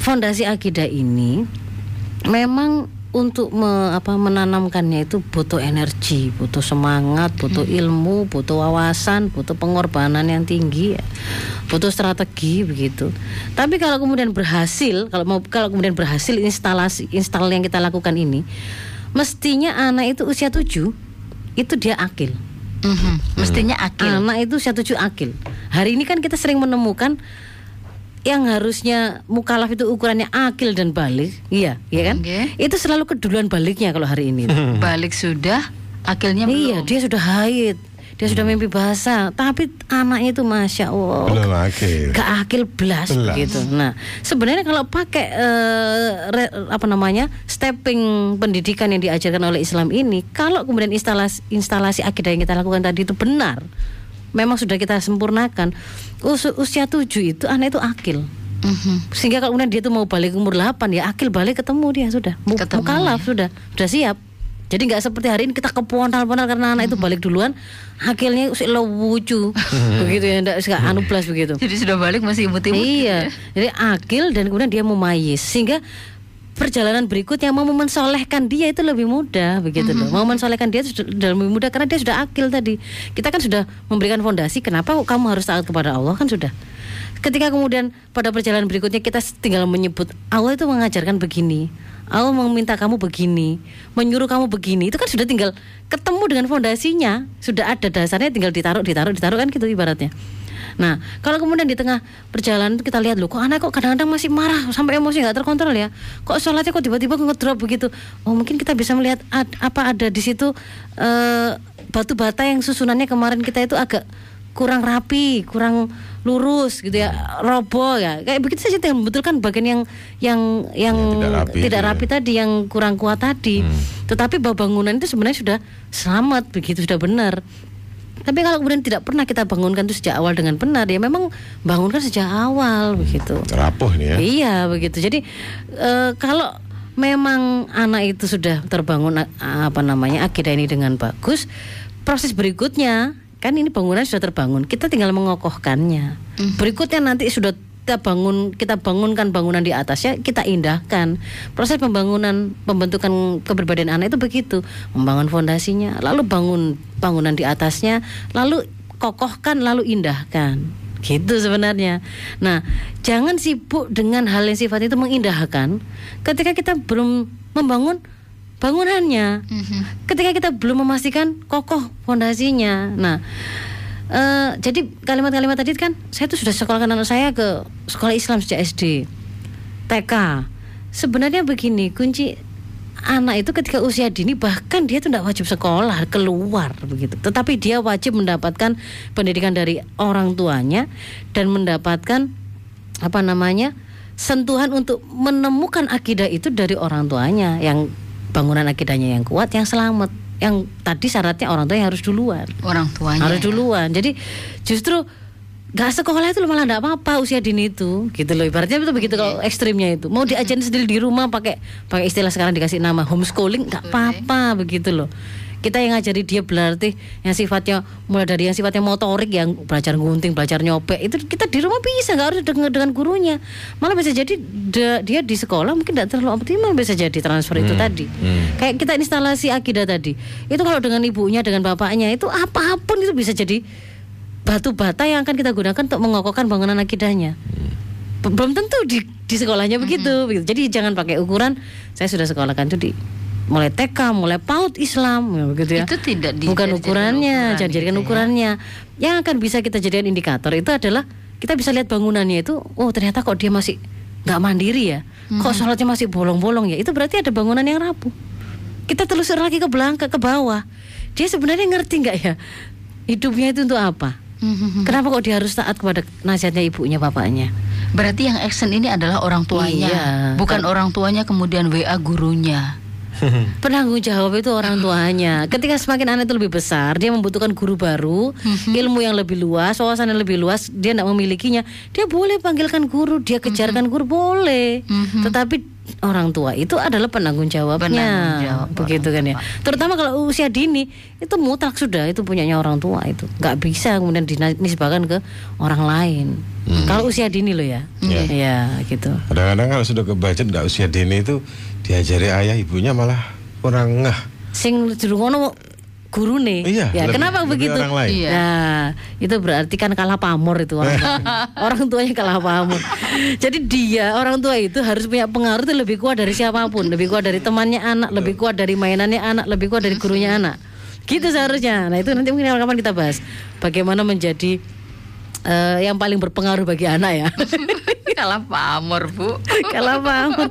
fondasi akidah ini memang untuk me- apa, menanamkannya itu butuh energi, butuh semangat, butuh ilmu, butuh wawasan, butuh pengorbanan yang tinggi, ya. butuh strategi begitu. Tapi kalau kemudian berhasil, kalau mau kalau kemudian berhasil instalasi install yang kita lakukan ini, mestinya anak itu usia 7 itu dia akil. Mhm, Mestinya akil. Anak itu usia 7 akil. Hari ini kan kita sering menemukan yang harusnya mukalaf itu ukurannya akil dan balik, iya, iya kan? Oke. Itu selalu keduluan baliknya kalau hari ini. Balik sudah, akilnya iya, belum. dia sudah haid, dia sudah mimpi basah, tapi anaknya itu masya Allah Belum akil. gak akil belas, Belas. gitu. Nah, sebenarnya kalau pakai eh, re- apa namanya stepping pendidikan yang diajarkan oleh Islam ini, kalau kemudian instalasi instalasi akidah yang kita lakukan tadi itu benar, memang sudah kita sempurnakan. Us- usia tujuh itu anak itu akil. Mhm. Sehingga kalau kemudian dia tuh mau balik umur 8 ya akil balik ketemu dia sudah. Mu- Ketemu, Mukalaf sudah, sudah siap. Jadi nggak seperti hari ini kita keponal-ponal karena anak itu balik duluan, akilnya usik lucu begitu ya, enggak suka anu plus begitu. Jadi sudah balik masih imut-imut. Iya, jadi akil dan kemudian dia memayis sehingga perjalanan berikutnya mau mensolehkan dia itu lebih mudah begitu loh. Mau mensolehkan dia itu sudah lebih mudah karena dia sudah akil tadi. Kita kan sudah memberikan fondasi kenapa kamu harus taat kepada Allah kan sudah. Ketika kemudian pada perjalanan berikutnya kita tinggal menyebut Allah itu mengajarkan begini. Allah meminta kamu begini, menyuruh kamu begini, itu kan sudah tinggal ketemu dengan fondasinya, sudah ada dasarnya tinggal ditaruh, ditaruh, ditaruh kan gitu ibaratnya. Nah, kalau kemudian di tengah perjalanan kita lihat loh, kok anak kok kadang-kadang masih marah sampai emosi nggak terkontrol ya? Kok sholatnya kok tiba-tiba ngedrop begitu? Oh, mungkin kita bisa melihat ad- apa ada di situ eh, batu bata yang susunannya kemarin kita itu agak kurang rapi, kurang lurus gitu ya, roboh ya. Kayak begitu saja tinggal membetulkan bagian yang yang yang Yang tidak rapi tidak ya. rapi tadi yang kurang kuat tadi. Tetapi bahwa bangunan itu sebenarnya sudah selamat begitu sudah benar. Tapi kalau kemudian tidak pernah kita bangunkan itu sejak awal dengan benar ya memang bangunkan sejak awal begitu. Rapuh ini ya. Iya begitu. Jadi eh, kalau memang anak itu sudah terbangun a- apa namanya akidah ini dengan bagus, proses berikutnya kan ini bangunan sudah terbangun, kita tinggal mengokohkannya. Berikutnya nanti sudah kita bangun, kita bangunkan bangunan di atasnya, kita indahkan. Proses pembangunan, pembentukan kepribadian anak itu begitu, membangun fondasinya, lalu bangun bangunan di atasnya, lalu kokohkan, lalu indahkan. Gitu sebenarnya. Nah, jangan sibuk dengan hal yang sifat itu mengindahkan ketika kita belum membangun bangunannya. Ketika kita belum memastikan kokoh fondasinya. Nah, eh, jadi kalimat-kalimat tadi kan saya tuh sudah sekolahkan anak saya ke sekolah Islam sejak SD, TK. Sebenarnya begini, kunci anak itu ketika usia dini bahkan dia tuh tidak wajib sekolah keluar begitu tetapi dia wajib mendapatkan pendidikan dari orang tuanya dan mendapatkan apa namanya sentuhan untuk menemukan akidah itu dari orang tuanya yang bangunan akidahnya yang kuat yang selamat yang tadi syaratnya orang tua yang harus duluan. Orang tuanya. harus duluan. Jadi justru nggak sekolah itu malah nggak apa-apa usia dini itu gitu loh. Ibaratnya itu begitu kalau ekstrimnya itu. Mau diajarin sendiri di rumah pakai pakai istilah sekarang dikasih nama homeschooling nggak apa-apa begitu loh kita yang ngajari dia berarti yang sifatnya mulai dari yang sifatnya motorik yang belajar gunting belajar nyopek itu kita di rumah bisa nggak harus dengan, dengan gurunya. Malah bisa jadi de- dia di sekolah mungkin tidak terlalu optimal bisa jadi transfer itu tadi. kayak kita instalasi akidah tadi. Itu kalau dengan ibunya dengan bapaknya itu apa pun itu bisa jadi batu bata yang akan kita gunakan untuk mengokohkan bangunan akidahnya. Be- Belum tentu di, di sekolahnya begitu, begitu. Jadi jangan pakai ukuran saya sudah sekolahkan itu di mulai TK, mulai PAUD Islam, ya, begitu ya. Itu tidak di- bukan ukurannya, ukuran jangan jadikan gitu ya. ukurannya. Yang akan bisa kita jadikan indikator itu adalah kita bisa lihat bangunannya itu, oh ternyata kok dia masih nggak mandiri ya, kok sholatnya masih bolong-bolong ya. Itu berarti ada bangunan yang rapuh. Kita telusur lagi ke belakang, ke bawah. Dia sebenarnya ngerti nggak ya hidupnya itu untuk apa? Mhm. Kenapa kok dia harus taat kepada nasihatnya ibunya bapaknya? Berarti yang action ini adalah orang tuanya, Iya. bukan orang tuanya kemudian WA gurunya. Penanggung jawab itu orang tuanya. Ketika semakin anak itu lebih besar, dia membutuhkan guru baru, ilmu yang lebih luas, wawasan yang lebih luas, dia tidak memilikinya, dia boleh panggilkan guru, dia kejarkan guru boleh. Tetapi orang tua itu adalah penanggung jawabnya, Penanggung jawab begitu kan ya. Terutama kalau usia dini itu mutlak sudah itu punyanya orang tua itu, nggak bisa kemudian dinisbahkan ke orang lain. Kalau usia dini loh ya, Iya. ya gitu. Kadang-kadang kalau sudah kebaca nggak usia dini itu diajari ayah ibunya malah kurang ngeh. sing dirungono guru nih. Iya, ya, lebih- kenapa lebih begitu? orang lain. Iya. Nah, itu berarti kan kalah pamor itu orang tuanya. orang tuanya kalah pamor. Jadi dia orang tua itu harus punya pengaruh itu lebih kuat dari siapa pun, lebih kuat dari temannya anak, lebih kuat dari mainannya anak, lebih kuat dari gurunya anak. Gitu seharusnya. Nah, itu nanti mungkin kapan kita bahas bagaimana menjadi eh, yang paling berpengaruh bagi anak ya. Kalah pamor, Bu. kalau paham.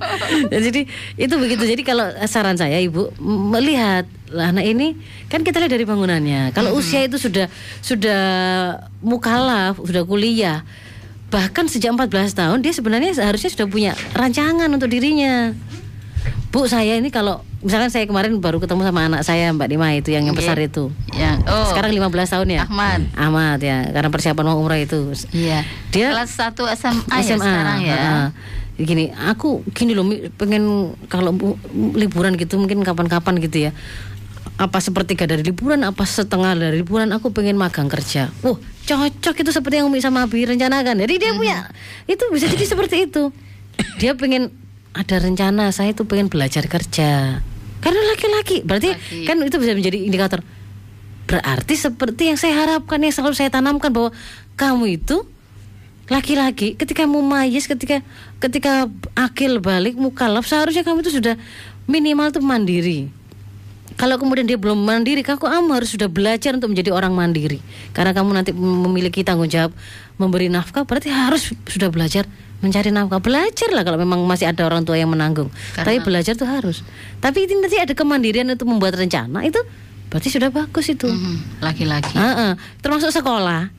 Dan jadi itu begitu. Jadi kalau saran saya ibu melihat lah, anak ini kan kita lihat dari bangunannya. Kalau usia itu sudah sudah mukalaf, sudah kuliah, bahkan sejak 14 tahun dia sebenarnya seharusnya sudah punya rancangan untuk dirinya. Bu saya ini kalau misalkan saya kemarin baru ketemu sama anak saya Mbak Dima itu yang yang Oke. besar itu. Yang oh. Sekarang 15 tahun ya. Ahmad. Ahmad ya, karena persiapan mau umrah itu. Iya. Dia- kelas 1 SMA, ya sekarang ya. heeh. Gini, aku gini loh pengen kalau bu- liburan gitu mungkin kapan-kapan gitu ya. Apa sepertiga dari liburan, apa setengah dari liburan aku pengen magang kerja. Wah, cocok itu seperti yang Umi sama Abi rencanakan. Jadi dia punya itu bisa jadi seperti itu. Dia pengen ada rencana saya itu pengen belajar kerja. Karena laki-laki, berarti Laki. kan itu bisa menjadi indikator. Berarti seperti yang saya harapkan yang selalu saya tanamkan bahwa kamu itu laki-laki ketika mau mayis ketika ketika akil balik mukalaf seharusnya kamu itu sudah minimal tuh mandiri kalau kemudian dia belum mandiri kamu harus sudah belajar untuk menjadi orang mandiri karena kamu nanti memiliki tanggung jawab memberi nafkah berarti harus sudah belajar mencari nafkah belajar lah kalau memang masih ada orang tua yang menanggung Karena- tapi belajar tuh harus tapi ini nanti ada kemandirian untuk membuat rencana itu berarti sudah bagus itu Laki-laki. Heeh, termasuk sekolah.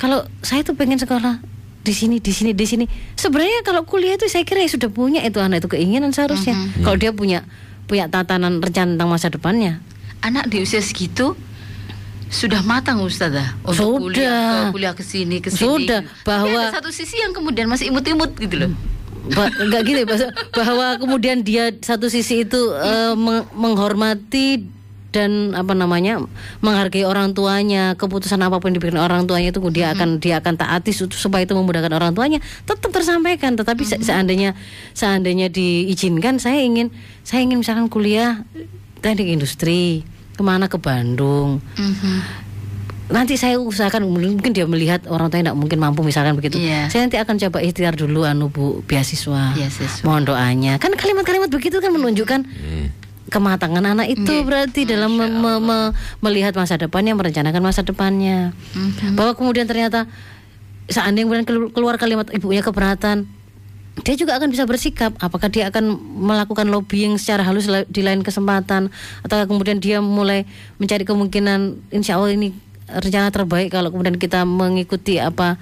Kalau saya tuh pengen sekolah di sini, di sini, di sini. Sebenarnya kalau kuliah itu saya kira ya sudah punya itu anak itu keinginan seharusnya. Kalau dia punya punya tatanan rencana tentang masa depannya. Anak di usia segitu sudah matang Ustazah Sudah. untuk kuliah ke kuliah ke sini ke sini. Sudah, Tapi bahwa- ada satu sisi yang kemudian masih imut-imut gitu loh. Ba- enggak gitu ya, bahwa kemudian dia satu sisi itu eh, meng- menghormati dan apa namanya menghargai orang tuanya keputusan apa pun diberikan orang tuanya itu dia akan dia akan taati su- supaya itu memudahkan orang tuanya tetap tersampaikan tetapi se- seandainya seandainya diizinkan saya ingin saya ingin misalkan kuliah teknik industri ke mana ke Bandung Mhm. nanti saya usahakan mungkin dia melihat orang tuanya tidak mungkin mampu misalkan begitu Iya. saya nanti akan coba ikhtiar dulu anu bu beasiswa Beasiswa. mohon doanya kan kalimat-kalimat begitu kan menunjukkan kematangan anak itu Nggih. berarti dalam me- me- me- melihat masa depannya merencanakan masa depannya Mhm. bahwa kemudian ternyata seandainya kemudian keluar kalimat ibunya keberatan dia juga akan bisa bersikap apakah dia akan melakukan lobbying secara halus di lain kesempatan atau kemudian dia mulai mencari kemungkinan insya Allah ini rencana terbaik kalau kemudian kita mengikuti apa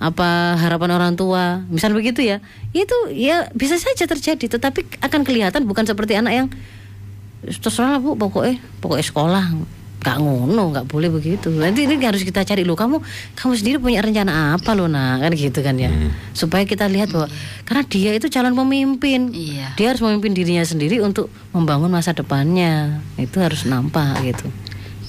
apa harapan orang tua. Misal begitu ya. Itu ya bisa saja terjadi tetapi akan kelihatan bukan seperti anak yang terserah bu pokoknya pokoknya sekolah nggak ngono nggak boleh begitu. Nanti ini harus kita cari lo kamu kamu sendiri punya rencana apa lo nah kan gitu kan ya. Supaya kita lihat bahwa karena dia itu calon pemimpin. Iya. dia harus memimpin dirinya sendiri untuk membangun masa depannya. Itu harus nampak gitu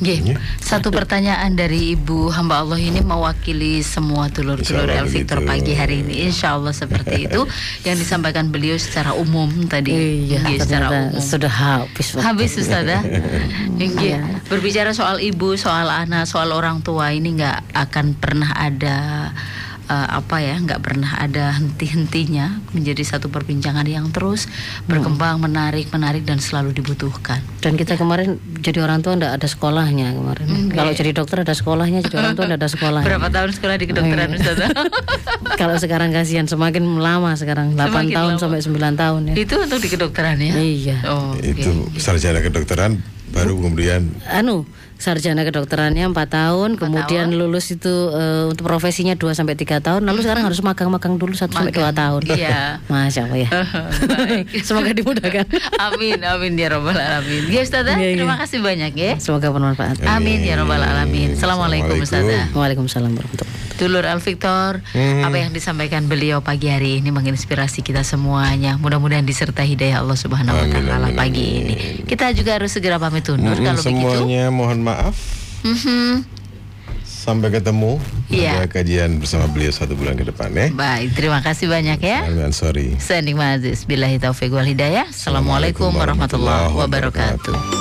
Nggih, satu pertanyaan dari Ibu hamba Allah ini mewakili semua dulur-dulur El Victor begitu. pagi hari ini. Insya Allah seperti itu yang disampaikan beliau secara umum tadi. iya Nggih, secara umum. sudah habis waktu. Habis Ustazah. Nggih. Iya. Berbicara soal ibu, soal anak, soal orang tua ini nggak akan pernah ada eh, apa ya, nggak pernah ada henti-hentinya menjadi satu perbincangan yang terus berkembang, menarik, menarik dan selalu dibutuhkan. dan kita kemarin jadi orang tua ndak ada sekolahnya kemarin kalau jadi dokter ada sekolahnya jadi orang tua ndak ada sekolahnya Berapa tahun sekolah di kedokteran iya. Ustazah? kalau sekarang kasihan semakin lama sekarang 8 Semakin tahun lama. sampai 9 tahun ya Itu untuk di kedokteran ya? Iya. Oh, oke. Itu sarjana kedokteran baru kemudian anu sarjana kedokterannya 4 tahun kemudian lulus itu eh, untuk profesinya 2 sampai 3 tahun lalu sekarang harus magang-magang dulu 1 sampai 2 tahun Iya. Masya Allah ya Baik. semoga dimudahkan Amin, amin ya robbal alamin. Ya Ustazah, Iya, iya. terima kasih banyak ya. semoga bermanfaat Amin ya robbal alamin. Assalamualaikum Ustazah. Waalaikumsalam warahmatullahi Dulur Al Victor, apa yang disampaikan beliau pagi hari ini menginspirasi kita semuanya. Mudah-mudahan disertai hidayah Allah Subhanahu wa taala pagi amin. ini. Kita juga harus segera pamit undur Mm, kalau begitu. semuanya mohon maaf Mhm. sampai ketemu Iya. pada kajian bersama beliau satu bulan ke depan ya. Baik, terima kasih banyak ya. Amin, sorry. Saya Nikma Aziz, billahi taufiq wal hidayah. Assalamualaikum warahmatullahi wabarakatuh.